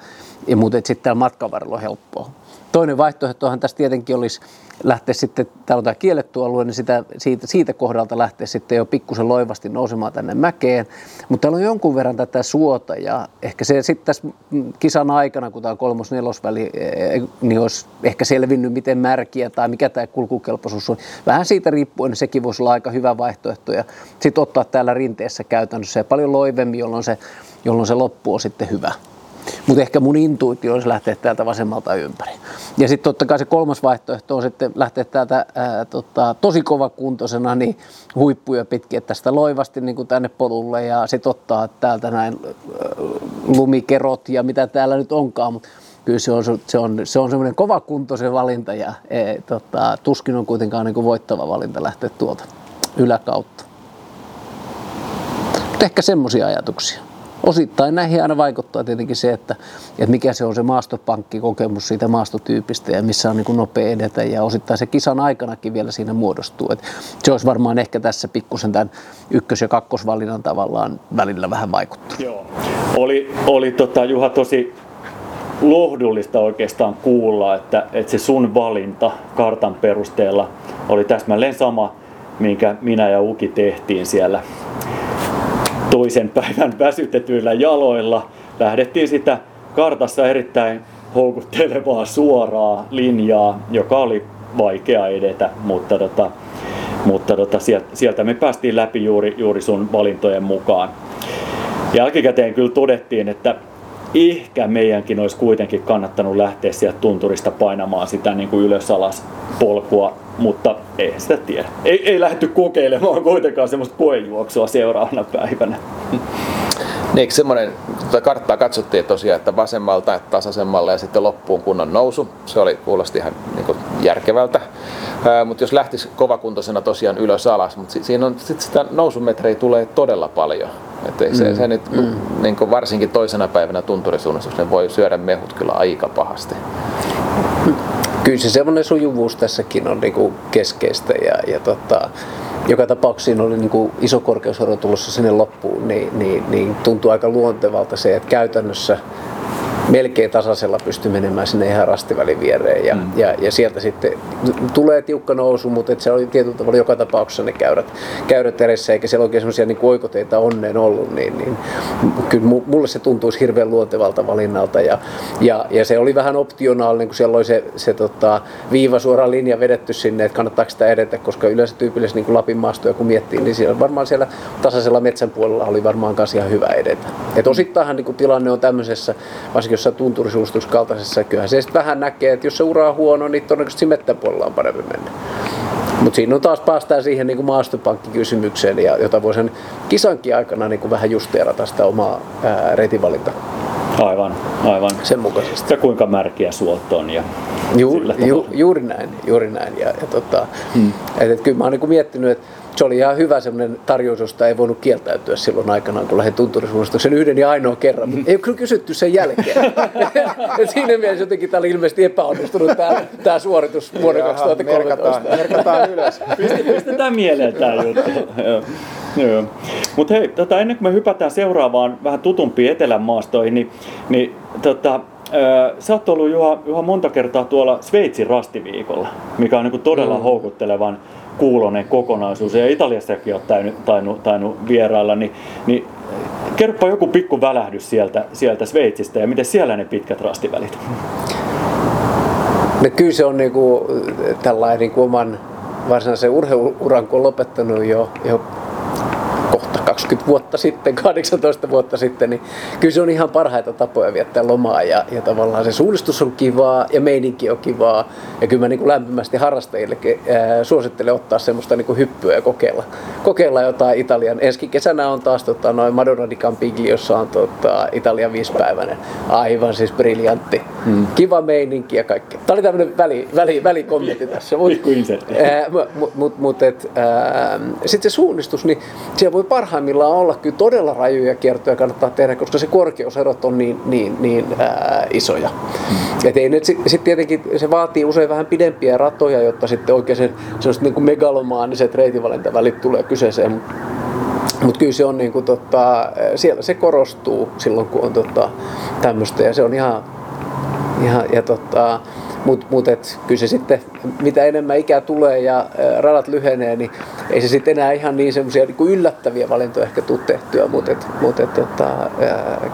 Speaker 3: mutta sitten täällä matkan varrella on helppoa. Toinen vaihtoehtohan tässä tietenkin olisi lähteä sitten, täällä on tämä kielletty alue, niin sitä, siitä, siitä kohdalta lähteä sitten jo pikkusen loivasti nousemaan tänne mäkeen. Mutta täällä on jonkun verran tätä suota ja ehkä se sitten tässä kisan aikana, kun tämä kolmos-nelosväli, e, niin olisi ehkä selvinnyt, miten märkiä tai mikä tämä kulkukelpoisuus on. Vähän siitä riippuen niin sekin voisi olla aika hyvä vaihtoehto ja sitten ottaa täällä rinteessä käytännössä ja paljon loivemmin, jolloin se, jolloin se loppu on sitten hyvä. Mutta ehkä mun intuitio olisi lähteä täältä vasemmalta ympäri. Ja sitten totta kai se kolmas vaihtoehto on sitten lähteä täältä ää, tota, tosi kuntoisena niin huippuja pitkin tästä loivasti niin tänne polulle ja sitten ottaa täältä näin ää, lumikerot ja mitä täällä nyt onkaan. Mutta kyllä se on, se on, se on semmoinen kovakuntoisen valinta ja e, tota, tuskin on kuitenkaan niin voittava valinta lähteä tuolta yläkautta. Ehkä semmoisia ajatuksia osittain näihin aina vaikuttaa tietenkin se, että, että mikä se on se maastopankkikokemus siitä maastotyypistä ja missä on niin kuin nopea edetä ja osittain se kisan aikanakin vielä siinä muodostuu. Että se olisi varmaan ehkä tässä pikkusen tämän ykkös- ja kakkosvalinnan tavallaan välillä vähän vaikuttunut.
Speaker 1: Joo. Oli, oli tota, Juha tosi lohdullista oikeastaan kuulla, että, että se sun valinta kartan perusteella oli täsmälleen sama, minkä minä ja Uki tehtiin siellä toisen päivän väsytetyillä jaloilla. Lähdettiin sitä kartassa erittäin houkuttelevaa suoraa linjaa, joka oli vaikea edetä, mutta, tota, mutta tota, sieltä me päästiin läpi juuri, juuri sun valintojen mukaan. Jälkikäteen kyllä todettiin, että ehkä meidänkin olisi kuitenkin kannattanut lähteä sieltä tunturista painamaan sitä niin kuin ylös alas polkua, mutta ei sitä tiedä. Ei, ei lähdetty kokeilemaan kuitenkaan semmoista koejuoksua seuraavana päivänä.
Speaker 2: Niin, eikö semmoinen, tuota karttaa katsottiin tosiaan, että vasemmalta että tasaisemmalle ja sitten loppuun kunnon nousu. Se oli kuulosti ihan niin kuin järkevältä. mutta jos lähtisi kovakuntoisena tosiaan ylös alas, mutta siinä on sit sitä nousumetrejä tulee todella paljon. Että mm, se, se nyt, mm. niin kuin varsinkin toisena päivänä tunturisuunnistus, voi syödä mehut kyllä aika pahasti.
Speaker 3: Kyllä se semmoinen sujuvuus tässäkin on niinku keskeistä ja, ja tota, joka tapauksessa siinä oli niinku iso korkeusero tulossa sinne loppuun, niin, niin, niin tuntuu aika luontevalta se, että käytännössä melkein tasaisella pystyi menemään sinne ihan rastivälin viereen. Ja, mm. ja, ja, sieltä sitten tulee tiukka nousu, mutta et se oli tietyllä tavalla joka tapauksessa ne käyrät, käyrät edessä, eikä siellä oikein sellaisia niin oikoteita onneen ollut, niin, niin kyllä mulle se tuntuisi hirveän luontevalta valinnalta. Ja, ja, ja se oli vähän optionaalinen, kun siellä oli se, se tota, viiva suora linja vedetty sinne, että kannattaako sitä edetä, koska yleensä tyypillisesti niin Lapin maastoja kun miettii, niin siellä varmaan siellä tasaisella metsän puolella oli varmaan kanssa ihan hyvä edetä. Et osittainhan niin tilanne on tämmöisessä, varsinkin jossain tunturisuustuskaltaisessa, kyllähän se sitten vähän näkee, että jos se ura on huono, niin todennäköisesti mettän puolella on parempi mennä. Mutta siinä on taas päästään siihen niin maastopankkikysymykseen, ja, jota voi sen kisankin aikana niin kuin vähän justeerata sitä omaa ää, reitivalintaa.
Speaker 1: Aivan, aivan.
Speaker 3: Sen mukaisesti.
Speaker 1: Ja kuinka märkiä suot on. Ja
Speaker 3: Ju, ju, juuri näin, juuri näin. Ja, ja tota, hmm. et, et, kyllä mä oon niin miettinyt, että se oli ihan hyvä semmoinen tarjous, josta ei voinut kieltäytyä silloin aikanaan, kun lähdin tunturisuunnistuksen yhden ja ainoa kerran. Mm. Ei kyllä kysytty sen jälkeen. siinä mielessä jotenkin tämä oli ilmeisesti epäonnistunut tämä, tämä suoritus vuonna 2013.
Speaker 2: Merkataan, merkataan ylös.
Speaker 1: Pistetään mieleen tämä juttu. Mutta hei, tota, ennen kuin me hypätään seuraavaan vähän tutumpiin etelän maastoihin, niin, niin tota, Sä oot ollut Juha, Juha monta kertaa tuolla Sveitsin rastiviikolla, mikä on niin todella mm. houkuttelevan kuulonen kokonaisuus. Ja Italiassakin olet tainnut, tainnut, tainnut vierailla, niin, niin kerropa joku pikku välähdys sieltä, sieltä Sveitsistä ja miten siellä ne pitkät rastivälit?
Speaker 3: No kyllä se on niinku tällainen niinku oman varsinaisen urheiluuran, kun on lopettanut jo, jo 20 vuotta sitten, 18 vuotta sitten, niin kyllä se on ihan parhaita tapoja viettää lomaa ja, ja tavallaan se suunnistus on kivaa ja meininki on kivaa ja kyllä mä niin kuin lämpimästi harrastajille suosittelen ottaa semmoista niin kuin hyppyä ja kokeilla, kokeilla jotain Italian. Ensi kesänä on taas tota, noin Madonna di Campigliossa on tota, Italian viisipäiväinen, aivan siis briljantti. Hmm. Kiva meininki ja kaikki. Tämä oli tämmöinen väli, väli, välikommentti tässä. Mutta mut, mut, mut, sitten se suunnistus, niin siellä voi parhaimmillaan olla kyllä todella rajuja kiertoja kannattaa tehdä, koska se korkeuserot on niin, niin, niin ää, isoja. Mm. Et ei nyt sit, sit tietenkin se vaatii usein vähän pidempiä ratoja, jotta sitten oikein se, sellaiset niin kuin megalomaaniset reitinvalintavälit tulee kyseeseen. Mutta kyllä se on niin kuin, tota, siellä se korostuu silloin, kun on tota, tämmöistä ja se on ihan, ihan ja tota, mutta mut kyllä se sitten, mitä enemmän ikää tulee ja radat lyhenee, niin ei se sitten enää ihan niin semmoisia niin yllättäviä valintoja ehkä tule tehtyä, mutta et, mut et, tota,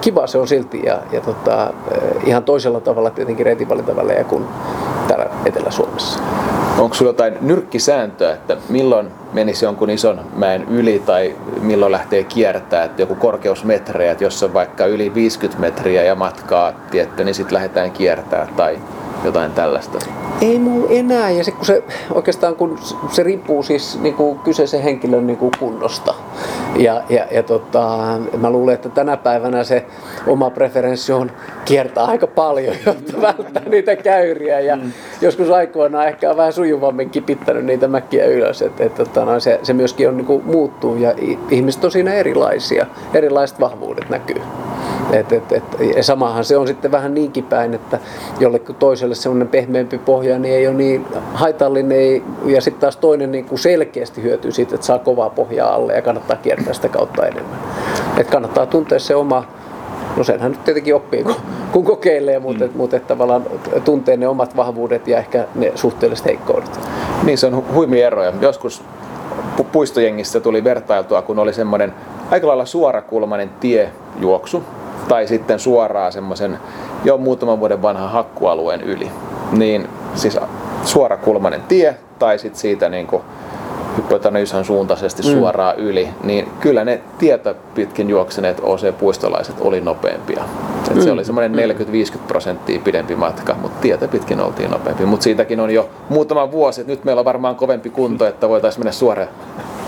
Speaker 3: kiva se on silti ja, ja tota, ihan toisella tavalla tietenkin reitinvalintavälejä kuin täällä Etelä-Suomessa.
Speaker 2: Onko sulla jotain nyrkkisääntöä, että milloin menisi jonkun ison mäen yli tai milloin lähtee kiertää, että joku korkeusmetrejä, että jos on vaikka yli 50 metriä ja matkaa tietty, niin sitten lähdetään kiertää tai jotain tällaista?
Speaker 3: Ei mulla enää, ja se, kun se oikeastaan kun se riippuu siis niin kuin kyseisen henkilön niin kuin kunnosta. Ja, ja, ja tota, mä luulen, että tänä päivänä se oma preferenssi on kiertää aika paljon, jotta välttää niitä käyriä. Ja mm. joskus aikoinaan ehkä on vähän sujuvammin kipittänyt niitä mäkkiä ylös. Et, et, tota, no, se, se myöskin on niin kuin, muuttuu ja ihmiset on siinä erilaisia. Erilaiset vahvuudet näkyy. Et, et, et, ja samahan se on sitten vähän niinkin päin, että jollekin toiselle semmoinen pehmeämpi pohja niin ei ole niin haitallinen ja sitten taas toinen niin kuin selkeästi hyötyy siitä, että saa kovaa pohjaa alle ja kannattaa kiertää sitä kautta enemmän. Et kannattaa tuntea se oma No senhän nyt tietenkin oppii, kun, kun kokeilee, mutta, mm. mutta että tavallaan tuntee ne omat vahvuudet ja ehkä ne suhteelliset heikkoudet.
Speaker 2: Niin se on huimia eroja. Joskus puistojengissä tuli vertailtua, kun oli semmoinen aika lailla suorakulmainen tiejuoksu, tai sitten suoraan semmoisen jo muutaman vuoden vanhan hakkualueen yli. Niin siis suorakulmainen tie tai sitten siitä niin kuin hyppötänysän suuntaisesti mm. suoraan yli, niin kyllä ne tietä pitkin juokseneet OC-puistolaiset oli nopeampia. Et mm. Se oli semmoinen 40-50 prosenttia pidempi matka, mutta tietä pitkin oltiin nopeampi. Mutta siitäkin on jo muutama vuosi, että nyt meillä on varmaan kovempi kunto, että voitaisiin mennä suoraan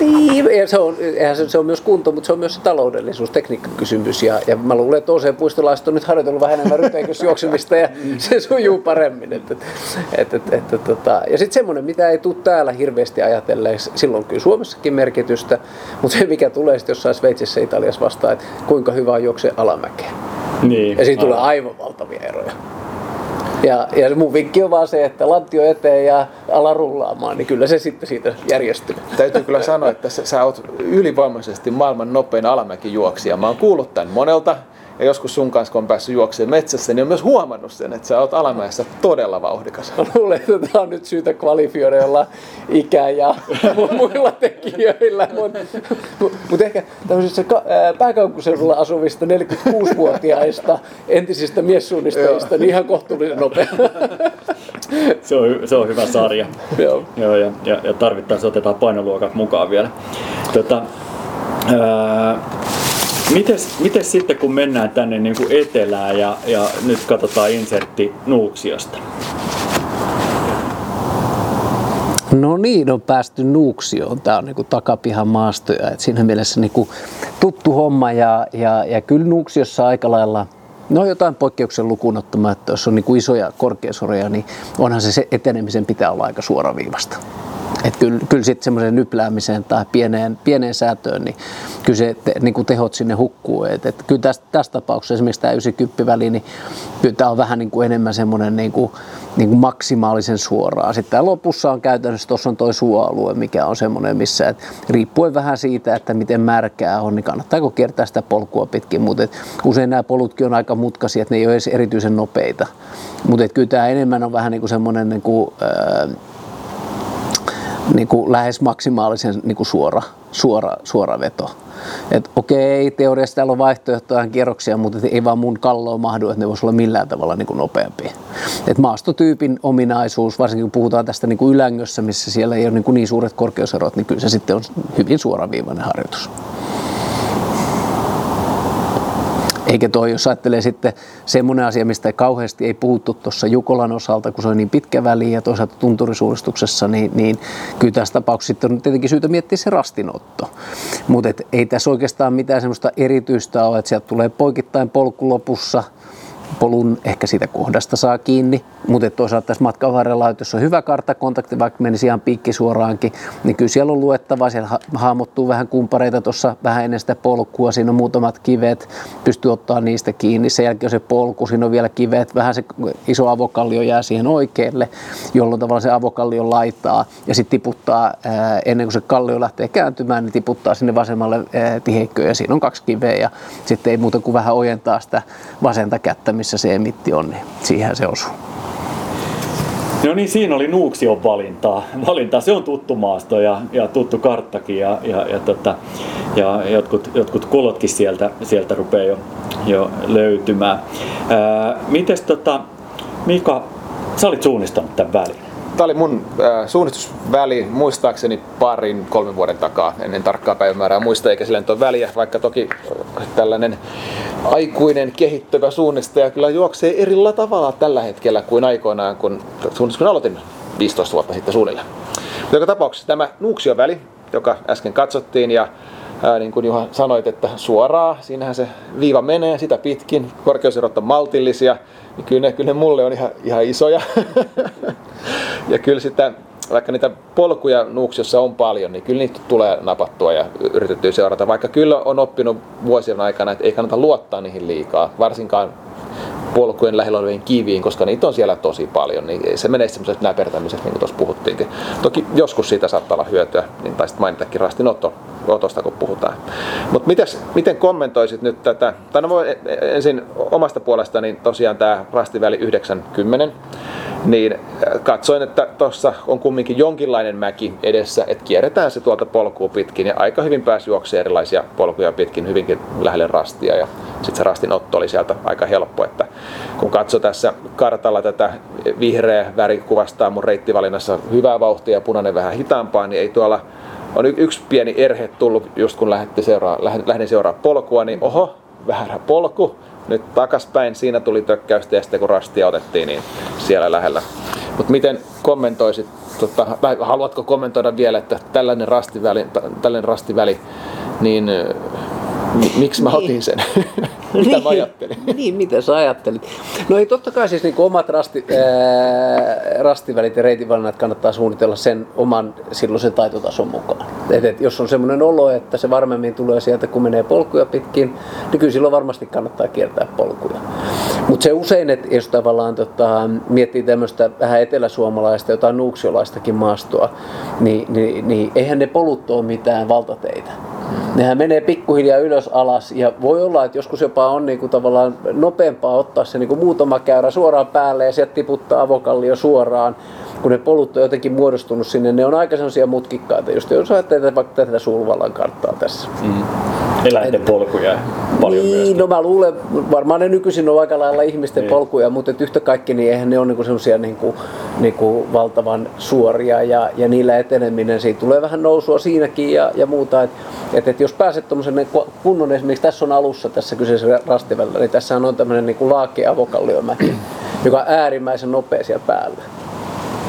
Speaker 3: niin, ja se on, se, se on myös kunto, mutta se on myös se taloudellisuus, tekniikkakysymys. Ja, ja mä luulen, että OC puistolaiset on nyt harjoitellut vähän enemmän ryteikösjuoksemista ja se sujuu paremmin. Et, et, et, et, et, tota. Ja sitten semmoinen, mitä ei tule täällä hirveästi ajatelleeksi, silloin kyllä Suomessakin merkitystä, mutta se mikä tulee sitten jossain Sveitsissä Italiassa vastaan, että kuinka hyvä on juoksee alamäkeen. Niin, ja siinä tulee aivan valtavia eroja. Ja, ja mun vinkki on vaan se, että lantio eteen ja ala rullaamaan, niin kyllä se sitten siitä järjestyy.
Speaker 2: Täytyy kyllä sanoa, että sä, sä oot ylivoimaisesti maailman nopein alamäkijuoksija. Mä oon kuullut tämän monelta ja joskus sun kanssa, kun on päässyt juokseen metsässä, niin on myös huomannut sen, että sä oot alamäessä todella vauhdikas.
Speaker 3: Mä luulen, että tämä on nyt syytä kvalifioida jolla ikä ja muilla tekijöillä. Mutta mut ehkä tämmöisissä pääkaupunkiseudulla asuvista 46-vuotiaista entisistä miessuunnistajista, niin ihan kohtuullisen nopea.
Speaker 1: se, on, se on hyvä sarja.
Speaker 3: Joo.
Speaker 1: Joo, ja, ja, ja tarvittaessa otetaan painoluokat mukaan vielä. Tota, ää, mites, mites sitten kun mennään tänne niin kuin etelään ja, ja nyt katsotaan insertti Nuuksiosta?
Speaker 3: No niin, on päästy Nuuksioon. Tämä on niin kuin takapihan maastoja. Et siinä mielessä niin kuin tuttu homma ja, ja, ja kyllä Nuuksiossa aika lailla No jotain poikkeuksen lukuun ottamatta, jos on niin kuin isoja korkeasoreja, niin onhan se, se etenemisen pitää olla aika suoraviivasta. Et kyllä, kyllä sitten semmoiseen nypläämiseen tai pieneen, pieneen säätöön, niin kyllä se te, niin kuin tehot sinne hukkuu. Et, et kyllä tässä, tässä tapauksessa esimerkiksi tämä 90 väli, niin kyllä tämä on vähän niin kuin enemmän semmoinen niin kuin, niin kuin maksimaalisen suoraa. Sitten lopussa on käytännössä, tuossa on tuo suoalue, mikä on semmoinen, missä et, riippuen vähän siitä, että miten märkää on, niin kannattaako kiertää sitä polkua pitkin. Mutta usein nämä polutkin on aika mutkaisia, että ne ei ole edes erityisen nopeita. Mutta kyllä tämä enemmän on vähän niin kuin semmoinen niin kuin, ää, niin kuin lähes maksimaalisen niin kuin suora, suora, suora veto. Et okei, teoriassa täällä on vaihtoehtoja kierroksia, mutta ei vaan mun kalloon mahdu, että ne voisi olla millään tavalla niin kuin nopeampia. Et maastotyypin ominaisuus, varsinkin kun puhutaan tästä niin kuin ylängössä, missä siellä ei ole niin, kuin niin suuret korkeuserot, niin kyllä se sitten on hyvin suoraviivainen harjoitus. Eikä toi, jos ajattelee sitten semmoinen asia, mistä kauheasti ei puhuttu tuossa Jukolan osalta, kun se on niin pitkä väli ja toisaalta tunturisuunnistuksessa, niin, niin kyllä tässä tapauksessa on tietenkin syytä miettiä se rastinotto. Mutta ei tässä oikeastaan mitään semmoista erityistä ole, että sieltä tulee poikittain polku lopussa – polun ehkä siitä kohdasta saa kiinni, mutta toisaalta tässä matkan varrella, jos on hyvä karttakontakti, vaikka menisi ihan piikki suoraankin, niin kyllä siellä on luettavaa, siellä ha- hahmottuu vähän kumpareita tuossa vähän ennen sitä polkua, siinä on muutamat kivet, pystyy ottaa niistä kiinni, sen jälkeen on se polku, siinä on vielä kivet, vähän se iso avokallio jää siihen oikealle, jolloin tavallaan se avokallio laittaa ja sitten tiputtaa, ennen kuin se kallio lähtee kääntymään, niin tiputtaa sinne vasemmalle tiheikköön ja siinä on kaksi kiveä ja sitten ei muuta kuin vähän ojentaa sitä vasenta kättä, missä se emitti on, niin siihen se osuu.
Speaker 1: No niin, siinä oli Nuuksion valintaa. valinta. Se on tuttu maasto ja, ja tuttu karttakin ja, ja, ja, tota, ja jotkut, jotkut kolotkin sieltä, sieltä rupeaa jo, jo löytymään. Ää, mites tota, Mika, sä olit suunnistanut tämän välin?
Speaker 2: Tämä oli mun äh, suunnistusväli muistaakseni parin, kolmen vuoden takaa ennen tarkkaa päivämäärää muista, eikä sillä ole väliä, vaikka toki tällainen aikuinen kehittyvä suunnistaja kyllä juoksee erillä tavalla tällä hetkellä kuin aikoinaan, kun suunnistuksen aloitin 15 vuotta sitten suunnilleen. Joka tapauksessa tämä Nuuksio-väli, joka äsken katsottiin ja ää, niin kuin Juha sanoit, että suoraa, siinähän se viiva menee sitä pitkin, korkeuserot on maltillisia, niin kyllä ne, kyllä ne mulle on ihan, ihan isoja. ja kyllä sitä, vaikka niitä polkuja Nuuksiossa on paljon, niin kyllä niitä tulee napattua ja yritettyä seurata. Vaikka kyllä on oppinut vuosien aikana, että ei kannata luottaa niihin liikaa, varsinkaan polkujen lähellä oleviin kiviin, koska niitä on siellä tosi paljon, niin se menee semmoiset näpertämiset, niin kuin tuossa puhuttiinkin. Toki joskus siitä saattaa olla hyötyä, niin taisit mainitakin rastinotto, otosta, kun puhutaan. Mutta miten kommentoisit nyt tätä, tai no ensin omasta puolestani tosiaan tämä rastiväli 90, niin äh, katsoin, että tuossa on kumminkin jonkinlainen mäki edessä, että kierretään se tuolta polkua pitkin ja aika hyvin pääsi juoksemaan erilaisia polkuja pitkin hyvinkin lähelle rastia ja sitten se rastin otto oli sieltä aika helppo, että kun katsoo tässä kartalla tätä vihreä väri kuvastaa mun reittivalinnassa hyvää vauhtia ja punainen vähän hitaampaa, niin ei tuolla on yksi pieni erhe tullut just kun lähdin seuraa, seuraa polkua, niin oho, väärä polku, nyt takaspäin, siinä tuli tökkäystä ja sitten kun rastia otettiin, niin siellä lähellä. Mutta miten kommentoisit, tota, haluatko kommentoida vielä, että tällainen rastiväli, tällainen rastiväli niin miksi mä niin. otin sen? mitä niin. mä ajattelin?
Speaker 3: niin, mitä sä ajattelit? No ei totta kai siis niin omat rasti, ää, rastivälit ja reitinvalinnat kannattaa suunnitella sen oman silloisen taitotason mukaan. Et, et, jos on semmoinen olo, että se varmemmin tulee sieltä, kun menee polkuja pitkin, niin kyllä silloin varmasti kannattaa kiertää polkuja. Mutta se usein, että jos tavallaan tota, miettii tämmöistä vähän eteläsuomalaista, jotain nuuksiolaistakin maastoa, niin, niin, niin eihän ne polut ole mitään valtateitä Nehän menee pikkuhiljaa ylös alas ja voi olla, että joskus jopa on niinku tavallaan nopeampaa ottaa se niinku muutama käyrä suoraan päälle ja sieltä tiputtaa avokallio suoraan kun ne polut on jotenkin muodostunut sinne, ne on aika sellaisia mutkikkaita, just jos ajattelee vaikka tätä Sulvalan karttaa tässä. Mm.
Speaker 1: Eläinten polkuja paljon
Speaker 3: niin,
Speaker 1: myöskin.
Speaker 3: no mä luulen, varmaan ne nykyisin on aika lailla ihmisten niin. polkuja, mutta et yhtä kaikki niin eihän ne ole niinku sellaisia niinku, niinku valtavan suoria ja, ja niillä eteneminen, siitä tulee vähän nousua siinäkin ja, ja muuta. Et, et, et jos pääset tuommoisen kunnon, esimerkiksi tässä on alussa tässä kyseisessä rastivälillä, niin tässä on tämmöinen niinku laakea avokalliomäki, joka on äärimmäisen nopea siellä päällä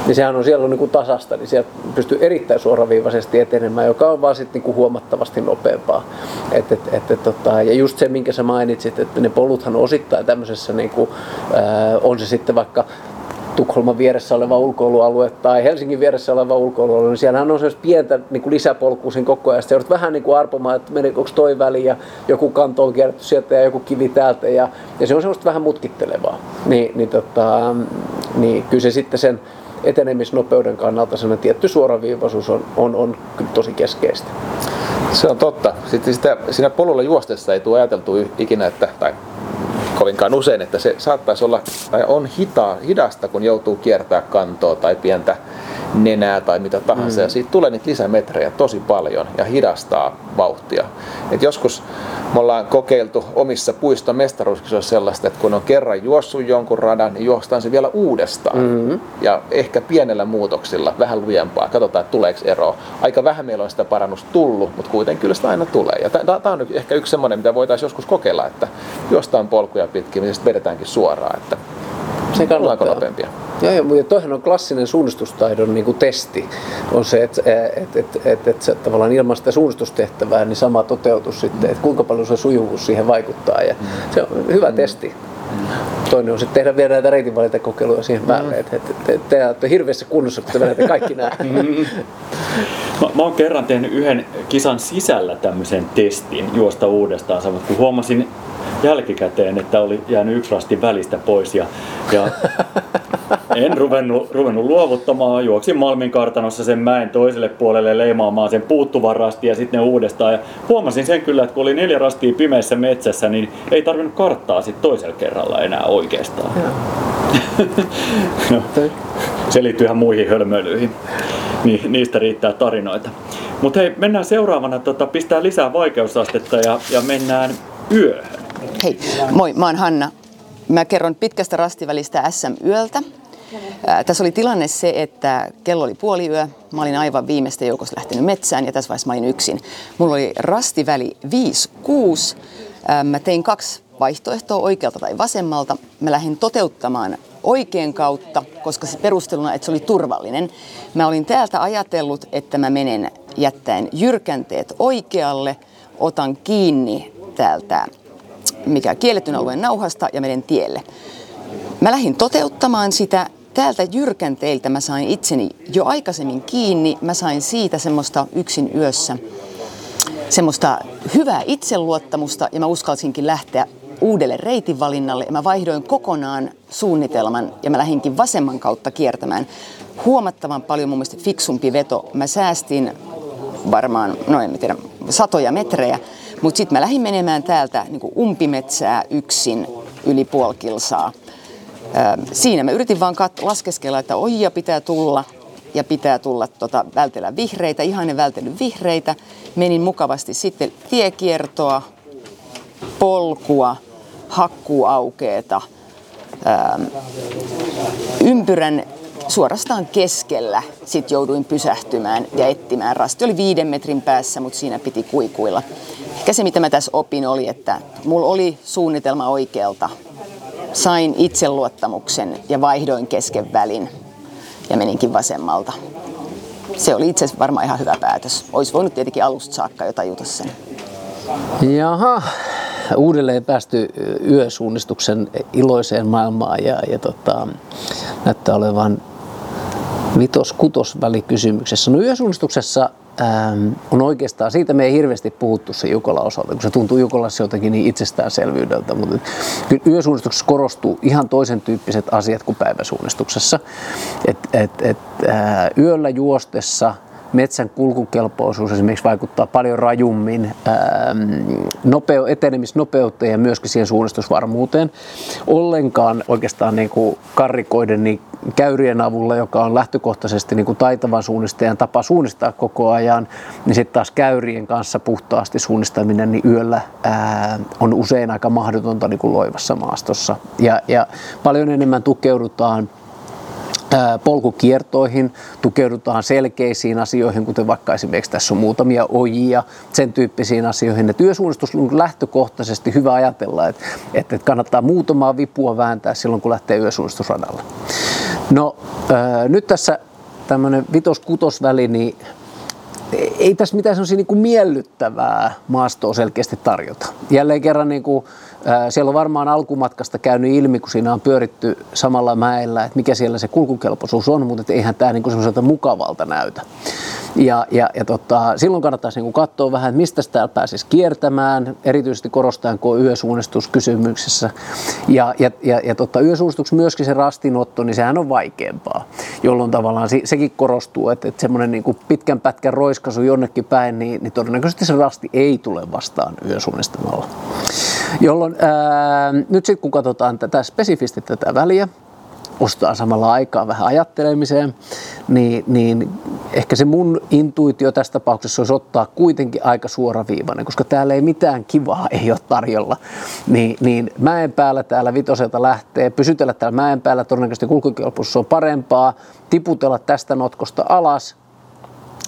Speaker 3: niin sehän on siellä on niin kuin tasasta, niin sieltä pystyy erittäin suoraviivaisesti etenemään, joka on vaan sitten niin huomattavasti nopeampaa. Et, et, et, tota, ja just se, minkä sä mainitsit, että ne poluthan osittain tämmöisessä, niin kuin, ää, on se sitten vaikka Tukholman vieressä oleva ulkoilualue tai Helsingin vieressä oleva ulkoilualue, niin siellähän on sellaista pientä niin kuin lisäpolkua siinä koko ajan. Sitten vähän niin kuin arpomaan, että onko toi väli ja joku kanto on kierretty sieltä ja joku kivi täältä. Ja, ja se on semmoista vähän mutkittelevaa. Niin, niin, tota, niin kyllä se sitten sen etenemisnopeuden kannalta sellainen tietty suoraviivaisuus on, on, on tosi keskeistä.
Speaker 2: Se on totta. Sitten sitä, siinä polulla juostessa ei tule ajateltu ikinä, että, tai kovinkaan usein, että se saattaisi olla, tai on hita, hidasta, kun joutuu kiertää kantoa tai pientä nenää tai mitä tahansa. Mm. Ja siitä tulee niitä lisämetrejä tosi paljon ja hidastaa vauhtia. Et joskus me ollaan kokeiltu omissa puiston mestaruuskisoissa sellaista, että kun on kerran juossut jonkun radan, niin juostaan se vielä uudestaan. Mm-hmm. Ja ehkä pienellä muutoksilla, vähän lujempaa. Katsotaan, että tuleeko ero. Aika vähän meillä on sitä parannusta tullut, mutta kuitenkin kyllä sitä aina tulee. Ja tämä on ehkä yksi semmoinen, mitä voitaisiin joskus kokeilla, että juostaan polkuja pitkin, niin sitten vedetäänkin suoraan. Että se kannattaa. nopeampia.
Speaker 3: Joo, joo, mutta toihan on klassinen suunnistustaidon niin kuin testi. On se, että et, et, et, et, et, tavallaan ilman sitä suunnistustehtävää, niin sama toteutus sitten, että kuinka paljon se sujuvuus siihen vaikuttaa. Ja se on hyvä mm. testi. Toinen on sitten tehdä vielä näitä reitinvalintakokeiluja siihen päälle, mm. että et, et, et, te olette hirveässä kunnossa, kun te vedätte kaikki nämä. Mm.
Speaker 1: Mä, mä oon kerran tehnyt yhden kisan sisällä tämmöisen testin juosta uudestaan, mutta kun huomasin jälkikäteen, että oli jäänyt yksi rasti välistä pois ja, ja en ruvennut, ruvennut luovuttamaan. Juoksin Malmin kartanossa sen mäen toiselle puolelle leimaamaan sen puuttuvan rasti ja sitten uudestaan. Ja huomasin sen kyllä, että kun oli neljä rastia pimeässä metsässä, niin ei tarvinnut karttaa sitten toisella kerralla enää oikeastaan. no, se liittyy ihan muihin hölmöilyihin. Ni, niistä riittää tarinoita. Mutta hei, mennään seuraavana, tota, pistää lisää vaikeusastetta ja, ja mennään yöhön.
Speaker 5: Hei, moi, mä oon Hanna. Mä kerron pitkästä rastivälistä SM-yöltä. Tässä oli tilanne se, että kello oli puoli yö, mä olin aivan viimeistä joukossa lähtenyt metsään ja tässä vaiheessa mä olin yksin. Mulla oli rastiväli 5-6. Mä tein kaksi vaihtoehtoa oikealta tai vasemmalta. Mä lähdin toteuttamaan oikean kautta, koska se perusteluna, että se oli turvallinen. Mä olin täältä ajatellut, että mä menen jättäen jyrkänteet oikealle, otan kiinni täältä mikä kielletyn alueen nauhasta ja menen tielle. Mä lähdin toteuttamaan sitä. Täältä jyrkänteiltä mä sain itseni jo aikaisemmin kiinni. Mä sain siitä semmoista yksin yössä semmoista hyvää itseluottamusta ja mä uskalsinkin lähteä uudelle reitinvalinnalle mä vaihdoin kokonaan suunnitelman ja mä lähdinkin vasemman kautta kiertämään. Huomattavan paljon mun mielestä fiksumpi veto. Mä säästin varmaan, no en tiedä, satoja metrejä mutta sitten mä lähdin menemään täältä niin umpimetsää yksin yli puoli kilsaa. Siinä mä yritin vaan kat- laskeskella, että ojia pitää tulla ja pitää tulla tota, vältellä vihreitä, ihan en vältellyt vihreitä. Menin mukavasti sitten tiekiertoa, polkua, hakkuaukeeta, ympyrän suorastaan keskellä sit jouduin pysähtymään ja etsimään. Rasti oli viiden metrin päässä, mutta siinä piti kuikuilla. Ehkä se, mitä mä tässä opin, oli, että mulla oli suunnitelma oikealta. Sain itseluottamuksen ja vaihdoin kesken välin ja meninkin vasemmalta. Se oli itse asiassa varmaan ihan hyvä päätös. Olisi voinut tietenkin alusta saakka jo tajuta sen.
Speaker 3: Jaha, uudelleen päästy yösuunnistuksen iloiseen maailmaan ja, ja tota, näyttää olevan vitos-kutos välikysymyksessä. No yösuunnistuksessa ähm, on oikeastaan, siitä me ei hirveästi puhuttu se Jukola osalta, kun se tuntuu Jukolassa jotenkin niin itsestäänselvyydeltä, mutta kyllä yösuunnistuksessa korostuu ihan toisen tyyppiset asiat kuin päiväsuunnistuksessa. Et, et, et, äh, yöllä juostessa metsän kulkukelpoisuus esimerkiksi vaikuttaa paljon rajummin nopeu, etenemisnopeuteen ja myöskin siihen suunnistusvarmuuteen. Ollenkaan oikeastaan niin kuin karrikoiden niin käyrien avulla, joka on lähtökohtaisesti niin kuin taitavan suunnistajan tapa suunnistaa koko ajan, niin sitten taas käyrien kanssa puhtaasti suunnistaminen niin yöllä ää, on usein aika mahdotonta niin kuin loivassa maastossa. Ja, ja paljon enemmän tukeudutaan polkukiertoihin, tukeudutaan selkeisiin asioihin, kuten vaikka esimerkiksi tässä on muutamia ojia, sen tyyppisiin asioihin. Et yösuunnistus on lähtökohtaisesti hyvä ajatella, että, että kannattaa muutamaa vipua vääntää silloin, kun lähtee yösuunnistusradalle. No nyt tässä tämmöinen vitos-kutosväli, niin ei tässä mitään niin kuin miellyttävää maastoa selkeästi tarjota. Jälleen kerran niin kuin siellä on varmaan alkumatkasta käynyt ilmi, kun siinä on pyöritty samalla mäellä, että mikä siellä se kulkukelpoisuus on, mutta eihän tämä niin semmoiselta mukavalta näytä. Ja, ja, ja tota, silloin kannattaisi niin katsoa vähän, että mistä täällä pääsisi kiertämään, erityisesti korostaen, kun on yösuunnistus kysymyksessä. Ja, ja, ja, ja tota, yösuunnistuksen myöskin se rastinotto, niin sehän on vaikeampaa, jolloin tavallaan se, sekin korostuu, että, että semmoinen niin pitkän pätkän roiskasu jonnekin päin, niin, niin todennäköisesti se rasti ei tule vastaan yösuunnistamalla. Jolloin ää, nyt sitten kun katsotaan tätä spesifisti tätä väliä, ostaa samalla aikaa vähän ajattelemiseen, niin, niin ehkä se mun intuitio tässä tapauksessa olisi ottaa kuitenkin aika suoraviivainen, koska täällä ei mitään kivaa ei ole tarjolla. Niin, niin mäen päällä täällä vitoselta lähtee, pysytellä täällä mäen päällä, todennäköisesti kulkukelpoisuus on parempaa, tiputella tästä notkosta alas,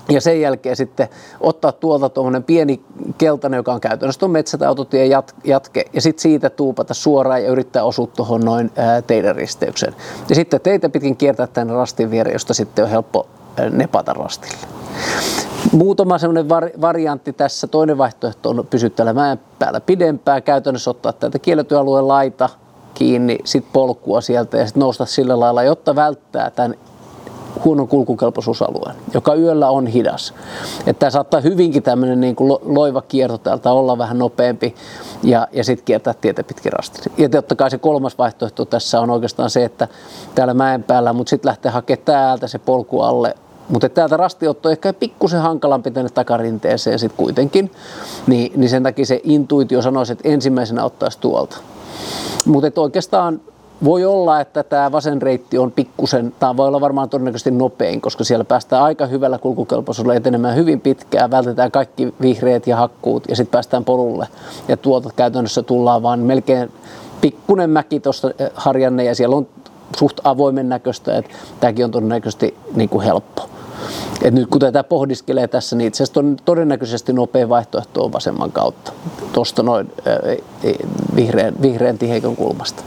Speaker 3: ja sen jälkeen sitten ottaa tuolta tuommoinen pieni keltainen, joka on käytännössä tuon metsä- tai autotien jatke, ja sitten siitä tuupata suoraan ja yrittää osua tuohon noin teidän risteykseen. Ja sitten teitä pitkin kiertää tänne rastin viereen, josta sitten on helppo nepata rastille. Muutama sellainen var- variantti tässä. Toinen vaihtoehto on pysyttää mäen päällä pidempään. Käytännössä ottaa täältä kielletyalueen laita kiinni, sitten polkua sieltä ja sitten nousta sillä lailla, jotta välttää tämän huonon kulkukelpoisuusalueen, joka yöllä on hidas. Että saattaa hyvinkin tämmöinen niin kuin loiva kierto täältä olla vähän nopeampi ja, ja sitten kiertää tietä pitkin rasti. Ja totta kai se kolmas vaihtoehto tässä on oikeastaan se, että täällä mäen päällä, mutta sitten lähtee hakemaan täältä se polku alle mutta täältä rastiotto on ehkä pikkusen hankalampi tänne takarinteeseen sitten kuitenkin, niin, niin sen takia se intuitio sanoisi, että ensimmäisenä ottaisi tuolta. Mutta oikeastaan voi olla, että tämä vasen reitti on pikkusen, tämä voi olla varmaan todennäköisesti nopein, koska siellä päästään aika hyvällä kulkukelpoisuudella etenemään hyvin pitkään, vältetään kaikki vihreät ja hakkuut ja sitten päästään polulle. Ja tuolta käytännössä tullaan vaan melkein pikkunen mäki tuosta eh, harjanne ja siellä on suht avoimen näköistä, että tämäkin on todennäköisesti niin kuin helppo. Et nyt kun tätä pohdiskelee tässä, niin itse asiassa on todennäköisesti nopea vaihtoehto on vasemman kautta, tuosta noin äh, vihreän, vihreän tiheikon kulmasta.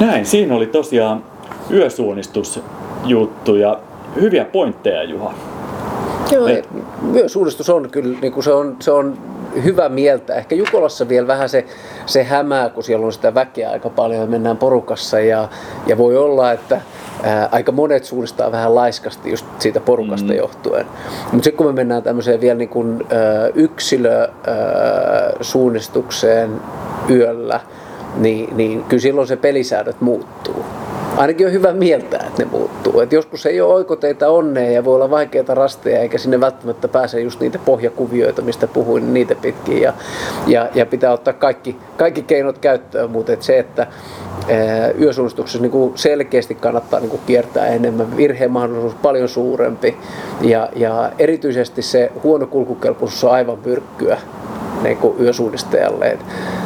Speaker 1: Näin, siinä oli tosiaan yösuunnistusjuttu ja hyviä pointteja Juha.
Speaker 3: Joo, Et... yösuunnistus on kyllä, niin kuin se, on, se on hyvä mieltä. Ehkä Jukolassa vielä vähän se, se hämää, kun siellä on sitä väkeä aika paljon ja mennään porukassa ja, ja voi olla, että ää, aika monet suunnistaa vähän laiskasti just siitä porukasta mm. johtuen. Mutta sitten kun me mennään tämmöiseen vielä niin kuin, ää, yksilösuunnistukseen yöllä, niin, niin kyllä silloin se pelisäädöt muuttuu. Ainakin on hyvä mieltää, että ne muuttuu. Et joskus ei ole oikoteita onnea ja voi olla vaikeita rasteja, eikä sinne välttämättä pääse just niitä pohjakuvioita, mistä puhuin, niin niitä pitkin. Ja, ja, ja pitää ottaa kaikki, kaikki keinot käyttöön, mutta et se, että yösuunnistuksessa niin selkeästi kannattaa niin kiertää enemmän, virheen mahdollisuus paljon suurempi ja, ja erityisesti se huono kulkukelpoisuus on aivan myrkkyä niin kuin yösuunnistajalle. Et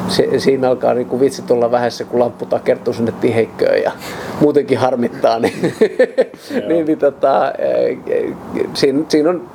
Speaker 3: se, siinä alkaa niin kuin vitsit olla vähässä, kun lamppu takertuu sinne tiheikköön ja muutenkin harmittaa. Niin, niin, niin tota, siinä, siinä on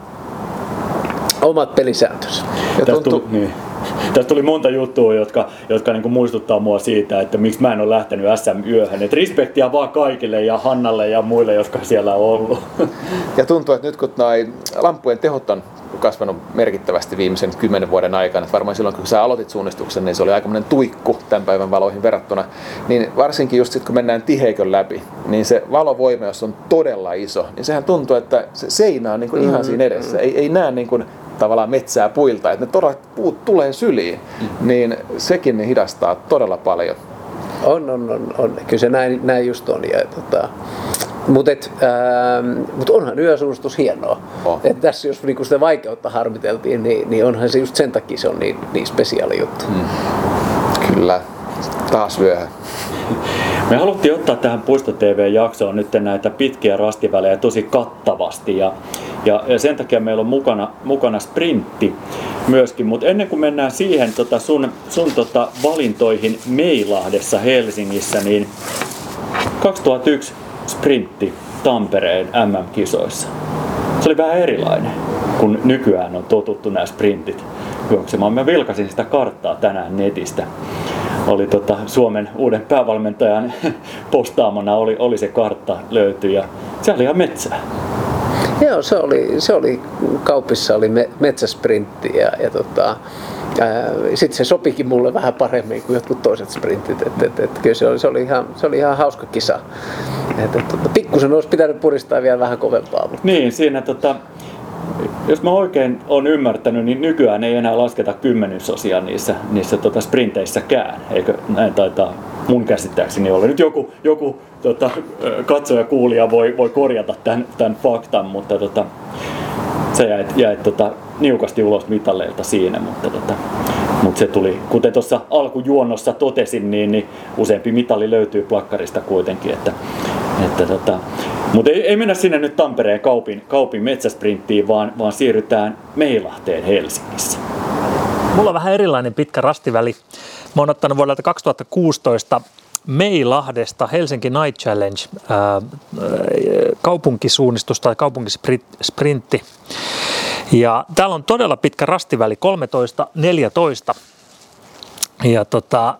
Speaker 3: omat pelisääntönsä.
Speaker 1: Ja tuntuu, tuli, niin. Tästä tuli monta juttua, jotka, jotka niin muistuttaa mua siitä, että miksi mä en ole lähtenyt SM-yöhön. Et respektiä vaan kaikille ja Hannalle ja muille, jotka siellä on ollut.
Speaker 2: Ja tuntuu, että nyt kun noi lampujen tehot on kasvanut merkittävästi viimeisen kymmenen vuoden aikana. Että varmaan silloin, kun sä aloitit suunnistuksen, niin se oli aika tuikku tämän päivän valoihin verrattuna. Niin varsinkin just sit, kun mennään tiheikön läpi, niin se valovoima, jos on todella iso, niin sehän tuntuu, että se seinä on niin kuin ihan siinä edessä. Ei, ei näe niin kuin tavallaan metsää puilta, että ne todella puut tulee syliin, mm. niin sekin ne hidastaa todella paljon.
Speaker 3: On, on, on, on. Kyllä se näin, näin just on. Ja, tota, Mutta ähm, mut onhan yösuunnistus hienoa.
Speaker 2: Oh.
Speaker 3: Et tässä jos niinku sitä vaikeutta harmiteltiin, niin, niin onhan se just sen takia se on niin, niin spesiaali juttu. Mm.
Speaker 2: Kyllä. Taas vyöhä.
Speaker 1: Me haluttiin ottaa tähän Puisto TV-jaksoon nyt näitä pitkiä rastivälejä tosi kattavasti ja, ja, ja sen takia meillä on mukana, mukana sprintti myöskin. Mutta ennen kuin mennään siihen tota sun, sun tota valintoihin Meilahdessa Helsingissä, niin 2001 sprintti Tampereen MM-kisoissa. Se oli vähän erilainen, kun nykyään on totuttu nämä sprintit juoksemaan. Mä vilkasin sitä karttaa tänään netistä oli tota Suomen uuden päävalmentajan postaamana oli, oli se kartta löytyi ja se oli ihan metsää.
Speaker 3: Joo, se oli, se oli kaupissa oli me, metsäsprintti ja, ja tota, sitten se sopikin mulle vähän paremmin kuin jotkut toiset sprintit. Et, et, et, kyllä se oli, se, oli ihan, se oli ihan hauska kisa. Et, et, tota, pikkusen olisi pitänyt puristaa vielä vähän kovempaa. Mutta...
Speaker 1: Niin, siinä tota, jos mä oikein on ymmärtänyt, niin nykyään ei enää lasketa kymmenysosia niissä, niissä tota sprinteissäkään. Eikö näin taitaa mun käsittääkseni olla. Nyt joku, joku tota, katsoja kuulija voi, voi korjata tämän, tämän faktan, mutta tota, se jäi, jäi tota, niukasti ulos mitalleilta siinä, mutta, tota, mutta se tuli, kuten tuossa alkujuonnossa totesin, niin, niin useampi mitali löytyy plakkarista kuitenkin, että, että tota, mutta ei, ei, mennä sinne nyt Tampereen kaupin, kaupin metsäsprinttiin, vaan, vaan siirrytään Meilahteen Helsingissä.
Speaker 6: Mulla on vähän erilainen pitkä rastiväli. Mä oon ottanut vuodelta 2016 Meilahdesta Helsinki Night Challenge ää, kaupunkisuunnistus tai kaupunkisprintti. Ja täällä on todella pitkä rastiväli, 13-14 ja tota,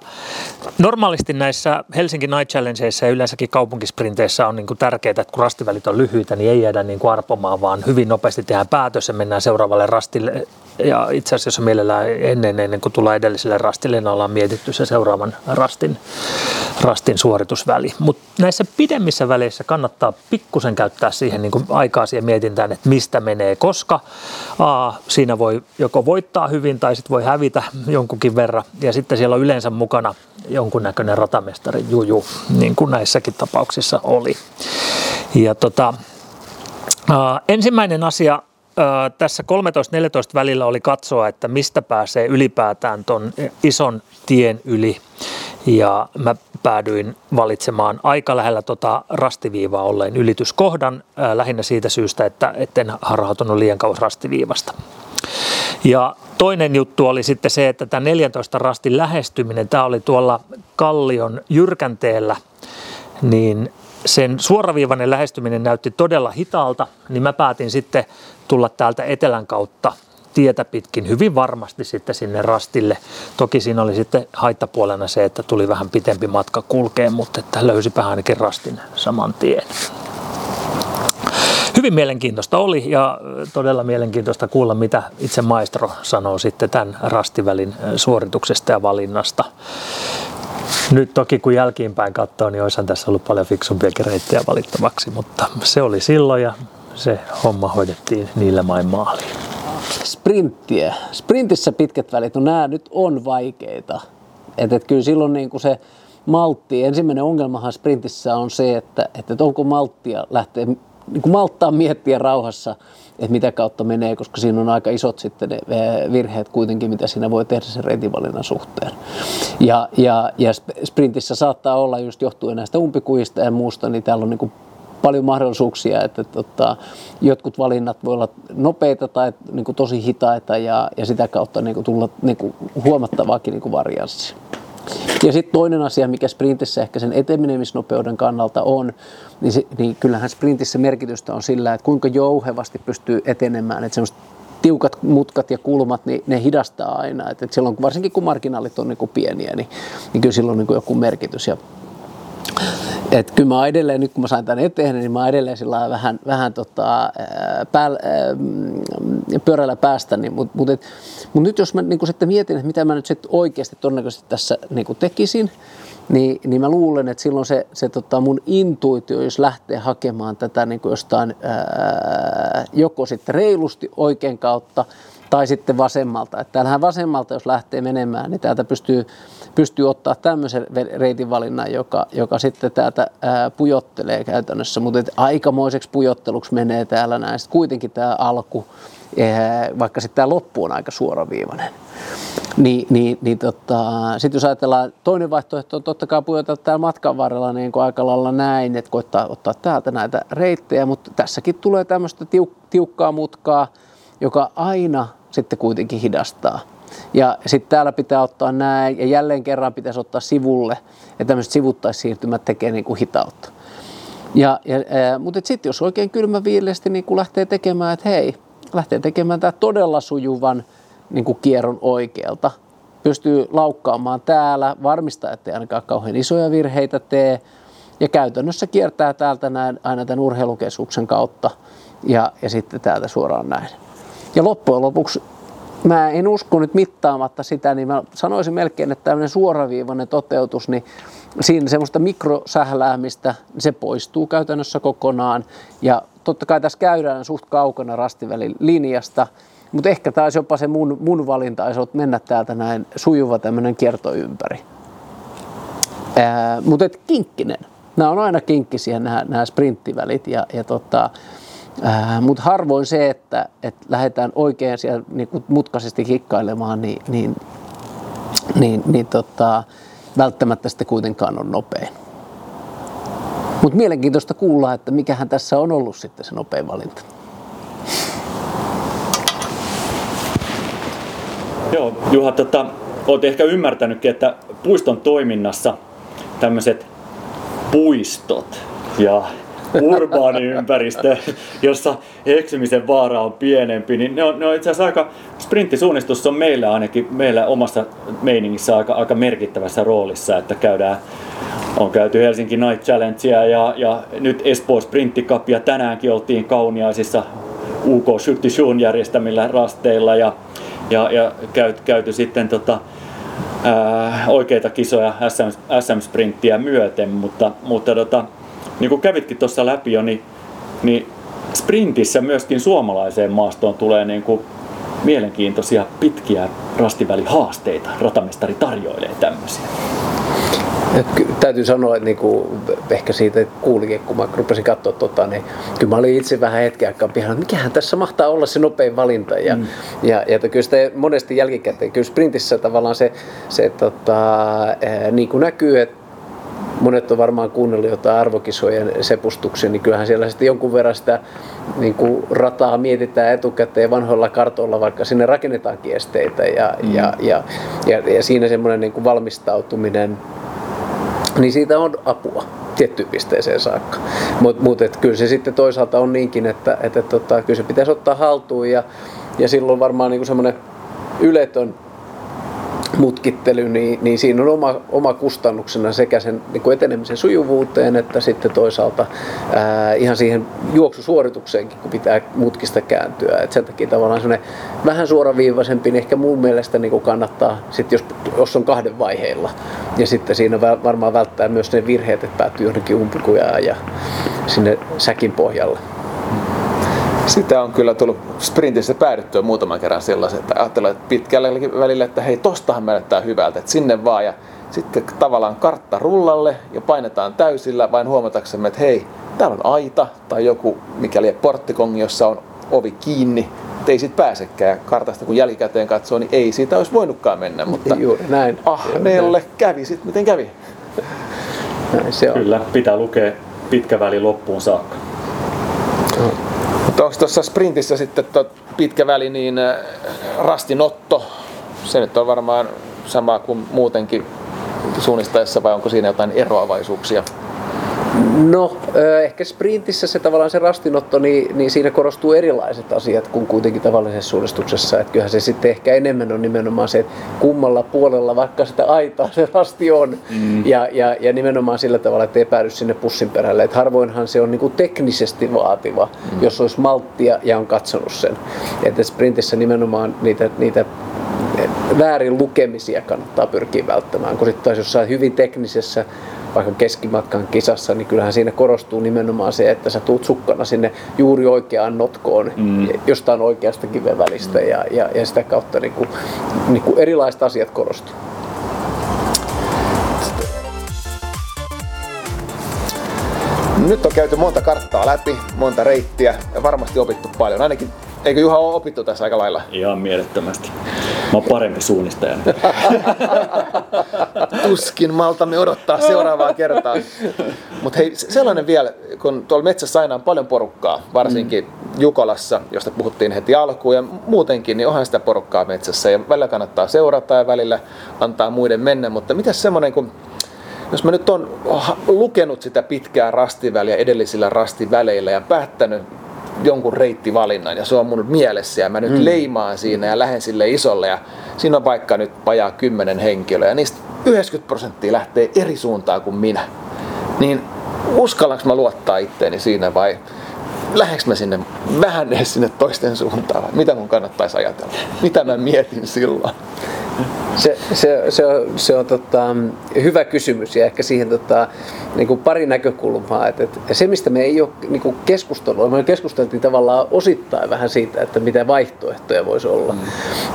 Speaker 6: normaalisti näissä Helsinki Night Challengeissa ja yleensäkin kaupunkisprinteissä on niin kuin tärkeää, että kun rastivälit on lyhyitä, niin ei jäädä niin kuin arpomaan, vaan hyvin nopeasti tehdään päätös ja mennään seuraavalle rastille ja itse asiassa mielellään ennen, ennen kuin tulee edelliselle rastille, niin ollaan mietitty se seuraavan rastin, rastin suoritusväli. Mutta näissä pidemmissä väleissä kannattaa pikkusen käyttää siihen niin kuin aikaa siihen mietintään, että mistä menee, koska A, siinä voi joko voittaa hyvin tai sitten voi hävitä jonkunkin verran. Ja sitten siellä on yleensä mukana jonkunnäköinen ratamestari Juju, niin kuin näissäkin tapauksissa oli. Ja tota, ensimmäinen asia tässä 13-14 välillä oli katsoa, että mistä pääsee ylipäätään tuon ison tien yli. Ja mä päädyin valitsemaan aika lähellä tota rastiviivaa olleen ylityskohdan lähinnä siitä syystä, että etten harhautunut liian kauas rastiviivasta. Ja toinen juttu oli sitten se, että tämä 14 rastin lähestyminen, tämä oli tuolla Kallion jyrkänteellä, niin sen suoraviivainen lähestyminen näytti todella hitaalta, niin mä päätin sitten tulla täältä etelän kautta tietä pitkin hyvin varmasti sitten sinne rastille. Toki siinä oli sitten haittapuolena se, että tuli vähän pitempi matka kulkeen, mutta että löysipä ainakin rastin saman tien. Hyvin mielenkiintoista oli ja todella mielenkiintoista kuulla, mitä itse maestro sanoo sitten tämän rastivälin suorituksesta ja valinnasta. Nyt toki kun jälkiinpäin katsoo, niin olisihan tässä ollut paljon fiksumpiakin reittejä valittavaksi, mutta se oli silloin ja se homma hoidettiin niillä main maaliin.
Speaker 3: Sprinttiä. Sprintissä pitkät välit, no nämä nyt on vaikeita. Et, et kyllä silloin niin kuin se maltti, ensimmäinen ongelmahan sprintissä on se, että, että onko malttia lähteä, niin kuin malttaa miettiä rauhassa, että mitä kautta menee, koska siinä on aika isot sitten ne eh, virheet kuitenkin, mitä siinä voi tehdä sen reitinvalinnan suhteen. Ja, ja, ja sprintissä saattaa olla just johtuen näistä umpikuista ja muusta, niin täällä on niin kuin paljon mahdollisuuksia, että tota, jotkut valinnat voi olla nopeita tai niin kuin tosi hitaita ja, ja sitä kautta niin kuin tulla niin kuin huomattavaakin niin kuin varianssia. Ja sitten toinen asia, mikä sprintissä ehkä sen etenemisnopeuden kannalta on, niin, se, niin kyllähän sprintissä merkitystä on sillä, että kuinka jouhevasti pystyy etenemään. Että semmoista tiukat mutkat ja kulmat, niin ne hidastaa aina. Et, et silloin, varsinkin kun marginaalit on niin kuin pieniä, niin, niin kyllä silloin on niin kuin joku merkitys. Ja et kyllä mä edelleen, nyt kun mä sain tämän eteen, niin mä edelleen sillä vähän, vähän tota, pää, pyörällä päästä. Niin, mutta mut, mut nyt jos mä niin sitten mietin, että mitä mä nyt sitten oikeasti todennäköisesti tässä niin tekisin, niin, niin mä luulen, että silloin se, se tota mun intuitio, jos lähtee hakemaan tätä niin jostain ää, joko sitten reilusti oikein kautta tai sitten vasemmalta. Että täällähän vasemmalta, jos lähtee menemään, niin täältä pystyy, pystyy ottaa tämmöisen reitin valinnan, joka, joka sitten täältä ää, pujottelee käytännössä, mutta aikamoiseksi pujotteluksi menee täällä näin. Sitten kuitenkin tämä alku, ää, vaikka sitten tämä loppu on aika suoraviivainen. Niin, niin, niin tota, sitten jos ajatellaan, toinen vaihtoehto on totta kai pujotella täällä matkan varrella niin kuin aika lailla näin, että koittaa ottaa täältä näitä reittejä, mutta tässäkin tulee tämmöistä tiuk- tiukkaa mutkaa, joka aina sitten kuitenkin hidastaa. Ja sitten täällä pitää ottaa näin, ja jälleen kerran pitäisi ottaa sivulle, ja tämmöiset sivuttaissiirtymät tekee niin kuin hitautta. Ja, ja, mutta sitten jos oikein kylmä viileästi niin lähtee tekemään, että hei, lähtee tekemään tämä todella sujuvan niin kuin kierron oikealta, pystyy laukkaamaan täällä, varmistaa, ettei ainakaan kauhean isoja virheitä tee, ja käytännössä kiertää täältä näin, aina tämän urheilukeskuksen kautta, ja, ja sitten täältä suoraan näin. Ja loppujen lopuksi mä en usko nyt mittaamatta sitä, niin mä sanoisin melkein, että tämmöinen suoraviivainen toteutus, niin siinä semmoista mikrosähläämistä, se poistuu käytännössä kokonaan. Ja totta kai tässä käydään suht kaukana rastivälin linjasta, mutta ehkä taas jopa se mun, mun valinta olisi ollut mennä täältä näin sujuva tämmöinen kierto ympäri. mutta kinkkinen. Nämä on aina kinkkisiä nämä, nämä sprinttivälit ja, ja tota, Mutta harvoin se, että, että lähdetään oikein siellä niin mutkaisesti kikkailemaan, niin, niin, niin, niin tota, välttämättä sitten kuitenkaan on nopein. Mutta mielenkiintoista kuulla, että mikähän tässä on ollut sitten se nopein valinta.
Speaker 1: Joo, Juha, tota, olet ehkä ymmärtänytkin, että puiston toiminnassa tämmöiset puistot ja urbaani ympäristö, jossa eksymisen vaara on pienempi, niin ne on, ne on itse asiassa aika, sprinttisuunnistus on meillä ainakin, meillä omassa meiningissä aika, aika merkittävässä roolissa, että käydään on käyty Helsinki Night Challengea ja, ja nyt Espoo Sprintti Cup ja tänäänkin oltiin Kauniaisissa UK Shooty Shoon järjestämillä rasteilla ja, ja, ja käyty, käyty sitten tota, ää, oikeita kisoja SM, SM-sprinttiä myöten, mutta, mutta tota, niin kuin kävitkin tuossa läpi jo, niin, niin sprintissä myöskin suomalaiseen maastoon tulee niin kuin mielenkiintoisia pitkiä rastivälihaasteita. Ratamestari tarjoilee tämmöisiä.
Speaker 3: Täytyy sanoa, että niinku, ehkä siitä kuulikin, kun mä rupesin katsoa tota, niin kyllä mä olin itse vähän hetken aikaa pihalla, että mikähän tässä mahtaa olla se nopein valinta. Ja, mm. ja, ja kyllä sitä monesti jälkikäteen, kyllä sprintissä tavallaan se, se tota, niin kuin näkyy, että monet on varmaan kuunnellut jotain arvokisojen sepustuksia, niin kyllähän siellä sitten jonkun verran sitä niin kuin rataa mietitään etukäteen vanhoilla kartoilla, vaikka sinne rakennetaankin esteitä ja, mm. ja, ja, ja, ja siinä semmoinen niin kuin valmistautuminen, niin siitä on apua tiettyyn pisteeseen saakka. Mutta mut, kyllä se sitten toisaalta on niinkin, että, että tota, kyllä se pitäisi ottaa haltuun ja, ja silloin varmaan niin semmoinen yletön mutkittely, niin, niin siinä on oma, oma kustannuksena sekä sen niin kuin etenemisen sujuvuuteen että sitten toisaalta ää, ihan siihen juoksusuoritukseenkin, kun pitää mutkista kääntyä. Et sen takia tavallaan semmoinen vähän suoraviivaisempi, niin ehkä mun mielestä niin kuin kannattaa, sit jos, jos on kahden vaiheilla. Ja sitten siinä varmaan välttää myös ne virheet, että päätyy johonkin umpikujaan ja sinne säkin pohjalle.
Speaker 2: Sitä on kyllä tullut sprintissä päädyttyä muutaman kerran sellaisen, että ajatellaan että pitkällä välillä, että hei tostahan näyttää hyvältä, että sinne vaan ja sitten tavallaan kartta rullalle ja painetaan täysillä vain huomataksemme, että hei, täällä on aita tai joku mikäli porttikongi, jossa on ovi kiinni, ei sit pääsekään kartasta, kun jälkikäteen katsoo, niin ei siitä olisi voinutkaan mennä, mutta
Speaker 3: Juuri näin.
Speaker 2: ahneelle kävi sitten miten kävi.
Speaker 1: Näin se on. Kyllä, pitää lukea pitkä väli loppuun saakka.
Speaker 2: Tuossa sprintissä sitten pitkä väli, niin äh, rastinotto, se nyt on varmaan sama kuin muutenkin suunnistaessa vai onko siinä jotain eroavaisuuksia?
Speaker 3: No, ehkä sprintissä se tavallaan se rastinotto, niin, niin siinä korostuu erilaiset asiat kuin kuitenkin tavallisessa suunnistuksessa. Että kyllähän se sitten ehkä enemmän on nimenomaan se, että kummalla puolella vaikka sitä aitaa se rasti on. Mm. Ja, ja, ja nimenomaan sillä tavalla, että ei päädy sinne pussin perälle. Että harvoinhan se on niin kuin teknisesti vaativa, mm. jos olisi malttia ja on katsonut sen. Että sprintissä nimenomaan niitä, niitä väärin lukemisia kannattaa pyrkiä välttämään, kun sitten taas jossain hyvin teknisessä vaikka keskimatkan kisassa, niin kyllähän siinä korostuu nimenomaan se, että sä tuut sukkana sinne juuri oikeaan notkoon mm. jostain oikeasta kiven välistä ja, ja, ja sitä kautta niin kuin, niin kuin erilaiset asiat korostuu.
Speaker 2: Nyt on käyty monta karttaa läpi, monta reittiä ja varmasti opittu paljon. Ainakin, eikö Juha ole opittu tässä aika lailla?
Speaker 1: Ihan mielettömästi. Mä oon parempi suunnistaja.
Speaker 2: Tuskin maltamme odottaa seuraavaa kertaa. Mutta hei, sellainen vielä, kun tuolla metsässä aina on paljon porukkaa, varsinkin mm. Jukolassa, josta puhuttiin heti alkuun ja muutenkin, niin onhan sitä porukkaa metsässä ja välillä kannattaa seurata ja välillä antaa muiden mennä, mutta mitä semmoinen, kun jos mä nyt on lukenut sitä pitkää rastiväliä edellisillä rastiväleillä ja päättänyt jonkun reittivalinnan ja se on mun mielessä ja mä nyt mm. leimaan siinä ja lähden sille isolle ja siinä on vaikka nyt vajaa kymmenen henkilöä ja niistä 90 prosenttia lähtee eri suuntaan kuin minä. Niin uskallanko mä luottaa itteeni siinä vai lähdekö mä sinne vähän edes sinne toisten suuntaan vai mitä mun kannattaisi ajatella? Mitä mä mietin silloin?
Speaker 3: Se, se, se on, se on tota, hyvä kysymys ja ehkä siihen tota, niin kuin pari näkökulmaa. Et, et, se, mistä me ei ole niin kuin keskustelua, me keskusteltiin tavallaan osittain vähän siitä, että mitä vaihtoehtoja voisi olla. Mm.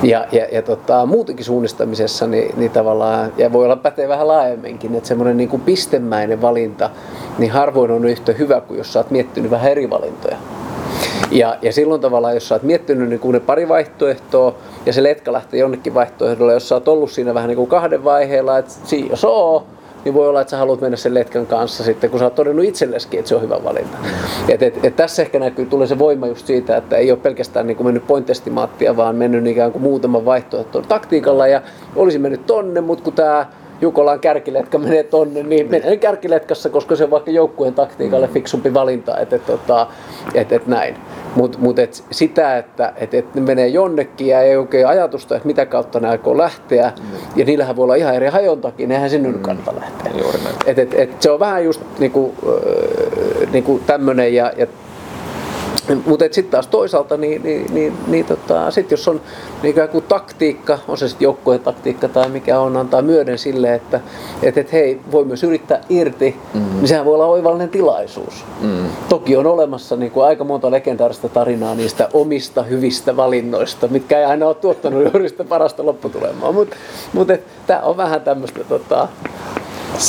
Speaker 3: Ja, ja, ja tota, muutenkin suunnistamisessa niin, niin tavallaan, ja voi olla pätee vähän laajemminkin, että semmoinen niin kuin pistemäinen valinta, niin harvoin on yhtä hyvä kuin jos sä oot miettinyt vähän eri valintoja. Ja, ja silloin tavallaan, jos sä oot miettinyt niin kuin ne pari vaihtoehtoa ja se letka lähtee jonnekin vaihtoehdolle, jos sä oot ollut siinä vähän niin kuin kahden vaiheella, että si jos oo, niin voi olla, että sä haluat mennä sen letkan kanssa sitten, kun sä oot todennut itselleskin, että se on hyvä valinta. Et, et, et tässä ehkä näkyy, tulee se voima just siitä, että ei ole pelkästään niin kuin mennyt pointestimaattia, vaan mennyt ikään kuin muutaman vaihtoehtoon taktiikalla ja olisi mennyt tonne, mutta kun tämä Jukolan kärkiletka menee tonne, niin menee kärkiletkassa, koska se on vaikka joukkueen taktiikalle fiksumpi valinta, että et, tota, et, et näin. Mutta mut et sitä, että et, et ne menee jonnekin ja ei oikein ajatusta, että mitä kautta ne aikoo lähteä, mm. ja niillähän voi olla ihan eri hajontakin, eihän sinne mm. kannata lähteä.
Speaker 2: Juuri näin.
Speaker 3: Et, et, et se on vähän just niinku, äh, niinku tämmöinen, ja, ja mutta sitten taas toisaalta, niin, niin, niin, niin tota, sit jos on niin ikään kuin taktiikka, on se sitten joukkueen taktiikka tai mikä on, antaa myöden sille, että et, et, hei, voi myös yrittää irti, mm-hmm. niin sehän voi olla oivallinen tilaisuus. Mm-hmm. Toki on olemassa niin kuin aika monta legendaarista tarinaa niistä omista hyvistä valinnoista, mitkä ei aina ole tuottanut juuri sitä parasta lopputulemaa, mutta mut, mut tämä on vähän tämmöistä tota,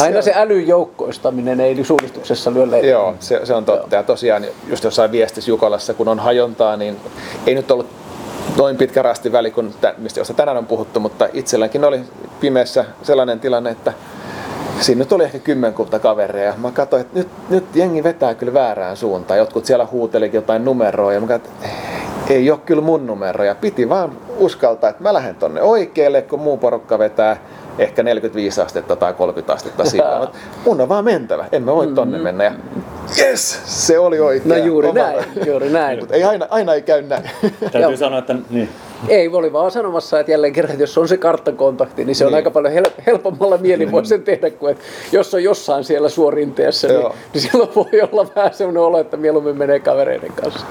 Speaker 3: Aina se älyn joukkoistaminen ei suunnistuksessa lyö leipää.
Speaker 2: Joo, se, se on totta. Joo. Ja tosiaan just jossain viestissä Jukolassa, kun on hajontaa, niin ei nyt ollut noin pitkä rastiväli kuin mistä josta tänään on puhuttu, mutta itselläkin oli pimeässä sellainen tilanne, että siinä nyt oli ehkä kymmenkunta kavereja. Mä katsoin, että nyt, nyt jengi vetää kyllä väärään suuntaan. Jotkut siellä huutelikin jotain numeroa ja mä katsoin, että ei ole kyllä mun numero. Ja piti vaan uskaltaa, että mä lähden tonne oikealle, kun muu porukka vetää ehkä 45 astetta tai 30 astetta siitä. Mun on vaan mentävä, en mä voi tonne mm-hmm. mennä. Ja yes, se oli oikein.
Speaker 3: No juuri näin, juuri näin.
Speaker 2: Mutta ei aina, aina ei käy näin.
Speaker 1: Täytyy sanoa, että niin.
Speaker 3: Ei, oli vaan sanomassa, että jälleen kerran, että jos on se karttakontakti, niin se on niin. aika paljon hel- helpommalla mieli voi sen tehdä, kuin että jos on jossain siellä suorinteessä, niin, niin silloin voi olla vähän sellainen olo, että mieluummin menee kavereiden kanssa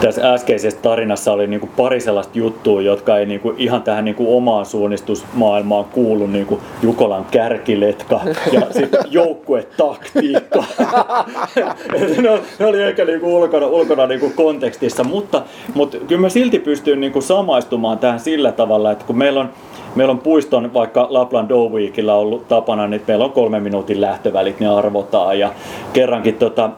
Speaker 1: tässä äskeisessä tarinassa oli niin kuin pari sellaista juttua, jotka ei niin kuin ihan tähän niin kuin omaan suunnistusmaailmaan kuulu, niin kuin Jukolan kärkiletka ja sitten joukkuetaktiikka. ne, ne oli ehkä niin kuin ulkona, ulkona niin kuin kontekstissa, mutta, mutta kyllä mä silti pystyn niin kuin samaistumaan tähän sillä tavalla, että kun meillä on Meillä on puiston, vaikka Lapland Dow Weekillä ollut tapana, niin meillä on kolme minuutin lähtövälit, ne arvotaan. Ja kerrankin tota,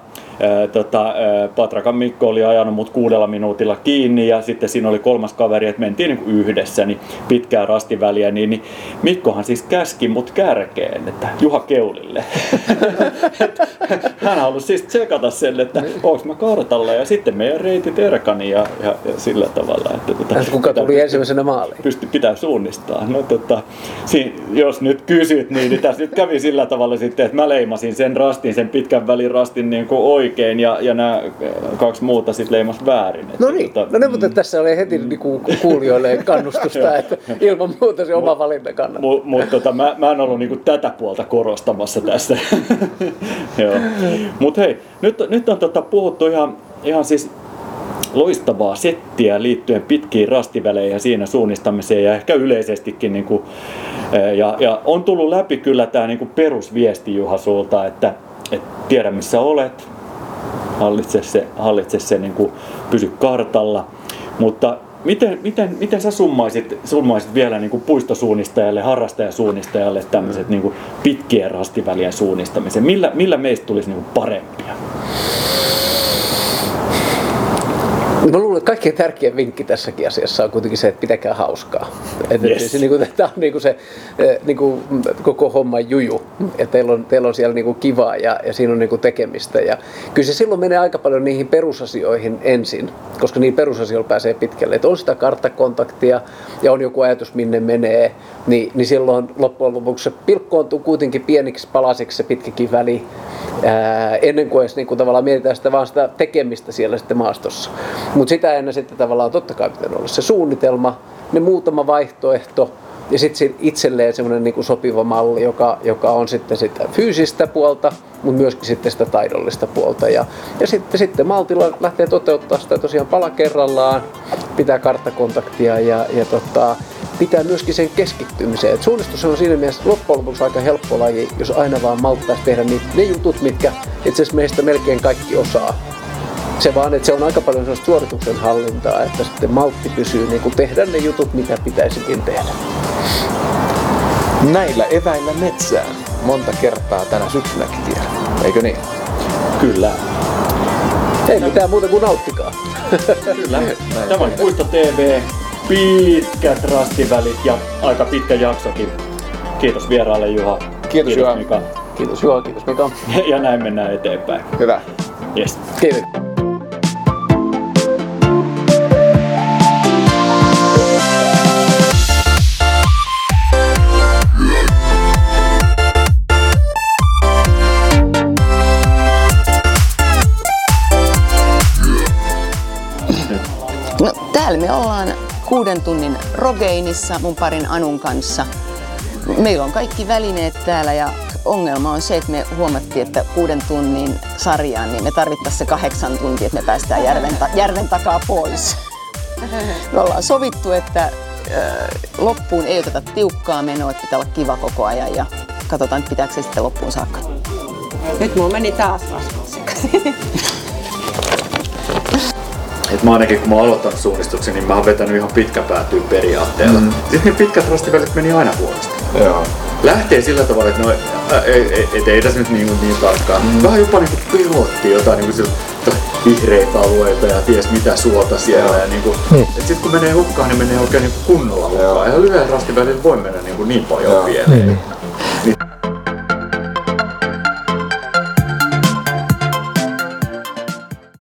Speaker 1: tota, Patrakan Mikko oli ajanut mut kuudella minuutilla kiinni ja sitten siinä oli kolmas kaveri, että mentiin niin yhdessä niin pitkää rastiväliä, niin, niin Mikkohan siis käski mut kärkeen, että Juha Keulille. Hän halusi siis tsekata sen, että niin. onko mä kartalla ja sitten meidän reitit erkani ja, ja, ja sillä tavalla. Että,
Speaker 3: tota, kuka tuli ensimmäisenä maaliin?
Speaker 1: Pysty, pitää suunnistaa. No, tota, si, jos nyt kysyt, niin, niin tässä nyt kävi sillä tavalla sitten, että mä leimasin sen rastin, sen pitkän välin rastin niin kuin oikein ja, ja nämä kaksi muuta sitten leimas väärin.
Speaker 3: Että, no niin, tota, no niin, mutta mm, tässä oli heti mm. niinku kuulijoille kannustusta, että ilman muuta se oma valinta kannattaa.
Speaker 1: Mutta mut, tota, mä, mä en ollut niinku tätä puolta korostamassa tässä. Mutta hei, nyt, nyt on tota puhuttu ihan, ihan siis loistavaa settiä liittyen pitkiin rastiväleihin ja siinä suunnistamiseen ja ehkä yleisestikin. Niin kuin, ja, ja on tullut läpi kyllä tämä niin kuin perusviesti Juha sulta, että, että tiedä missä olet, hallitse se, hallitse se niin kuin, pysy kartalla. Mutta miten, miten, miten sä summaisit, summaisit vielä niin kuin puistosuunnistajalle, harrastajasuunnistajalle tämmöiset niin kuin pitkien rastivälien suunnistamisen? Millä, millä meistä tulisi niin kuin parempia?
Speaker 3: Mä luulen, että kaikkein tärkein vinkki tässäkin asiassa on kuitenkin se, että pitäkää hauskaa. Että
Speaker 1: Yes.
Speaker 3: se, niin kuin, tämä on niin kuin se niin kuin koko homma juju, että teillä on, teillä on siellä niin kuin kivaa ja, ja siinä on niin kuin tekemistä. Ja kyllä se silloin menee aika paljon niihin perusasioihin ensin, koska niin perusasioilla pääsee pitkälle. Että on sitä karttakontaktia ja on joku ajatus, minne menee, niin, niin silloin loppujen lopuksi se pilkkoontuu kuitenkin pieniksi palasiksi se pitkäkin väli ää, ennen kuin edes niin kuin tavallaan mietitään sitä vaan sitä tekemistä siellä sitten maastossa. Mutta sitä ennen sitten tavallaan totta kai pitää olla se suunnitelma, ne muutama vaihtoehto ja sitten itselleen semmoinen niin sopiva malli, joka, joka on sitten sitä fyysistä puolta, mutta myöskin sitten sitä taidollista puolta. Ja, ja sitten, sitten maltilla lähtee toteuttaa sitä tosiaan pala kerrallaan, pitää karttakontaktia ja, ja tota, pitää myöskin sen keskittymiseen. Et suunnistus on siinä mielessä loppujen lopuksi aika helppo laji, jos aina vaan malttaisi tehdä niitä, ne jutut, mitkä itse asiassa meistä melkein kaikki osaa. Se vaan, että se on aika paljon sellaista suorituksen hallintaa, että sitten maltti pysyy niin kuin tehdä ne jutut, mitä pitäisikin tehdä.
Speaker 2: Näillä eväillä metsään monta kertaa tänä syksynäkin tiedä. Eikö niin?
Speaker 1: Kyllä.
Speaker 3: Ei mitään muuta kuin nauttikaa.
Speaker 1: Kyllä. Tämä oli Puisto TV, pitkät rastivälit ja aika pitkä jaksokin. Kiitos vieraalle Juha.
Speaker 2: Kiitos, Juha.
Speaker 1: Mika.
Speaker 3: Kiitos Juha, kiitos Mika.
Speaker 1: Ja näin mennään eteenpäin.
Speaker 2: Hyvä.
Speaker 1: Yes.
Speaker 3: Kiitos.
Speaker 5: Täällä me ollaan kuuden tunnin rogeinissa mun parin Anun kanssa. Meillä on kaikki välineet täällä ja ongelma on se, että me huomattiin, että kuuden tunnin sarjaan niin me tarvittaisiin se kahdeksan tuntia, että me päästään järven, ta- järven takaa pois. Me ollaan sovittu, että loppuun ei oteta tiukkaa menoa, että pitää olla kiva koko ajan ja katsotaan, pitääkö se sitten loppuun saakka.
Speaker 7: Nyt mulla meni taas lasku.
Speaker 1: Et mä ainakin kun mä oon aloittanut suunnistuksen, niin mä oon vetänyt ihan pitkäpäätyy periaatteella. Mm. Sitten ne pitkät rastivälit meni aina huonosti.
Speaker 2: Joo.
Speaker 1: Lähtee sillä tavalla, että no, ä, ei, ei, et ei tässä nyt niin, niin tarkkaan. Mm. Vähän jopa niinku pelotti jotain niinku sillä, vihreitä alueita ja ties mitä suota siellä. Ja niinku,
Speaker 6: Niin.
Speaker 1: et sit kun menee hukkaan, niin menee oikein niinku kunnolla hukkaan. Ja lyhyen rastivälillä voi mennä niinku niin paljon
Speaker 2: Joo.
Speaker 1: pieleen.
Speaker 6: Niin, niin.
Speaker 1: Niin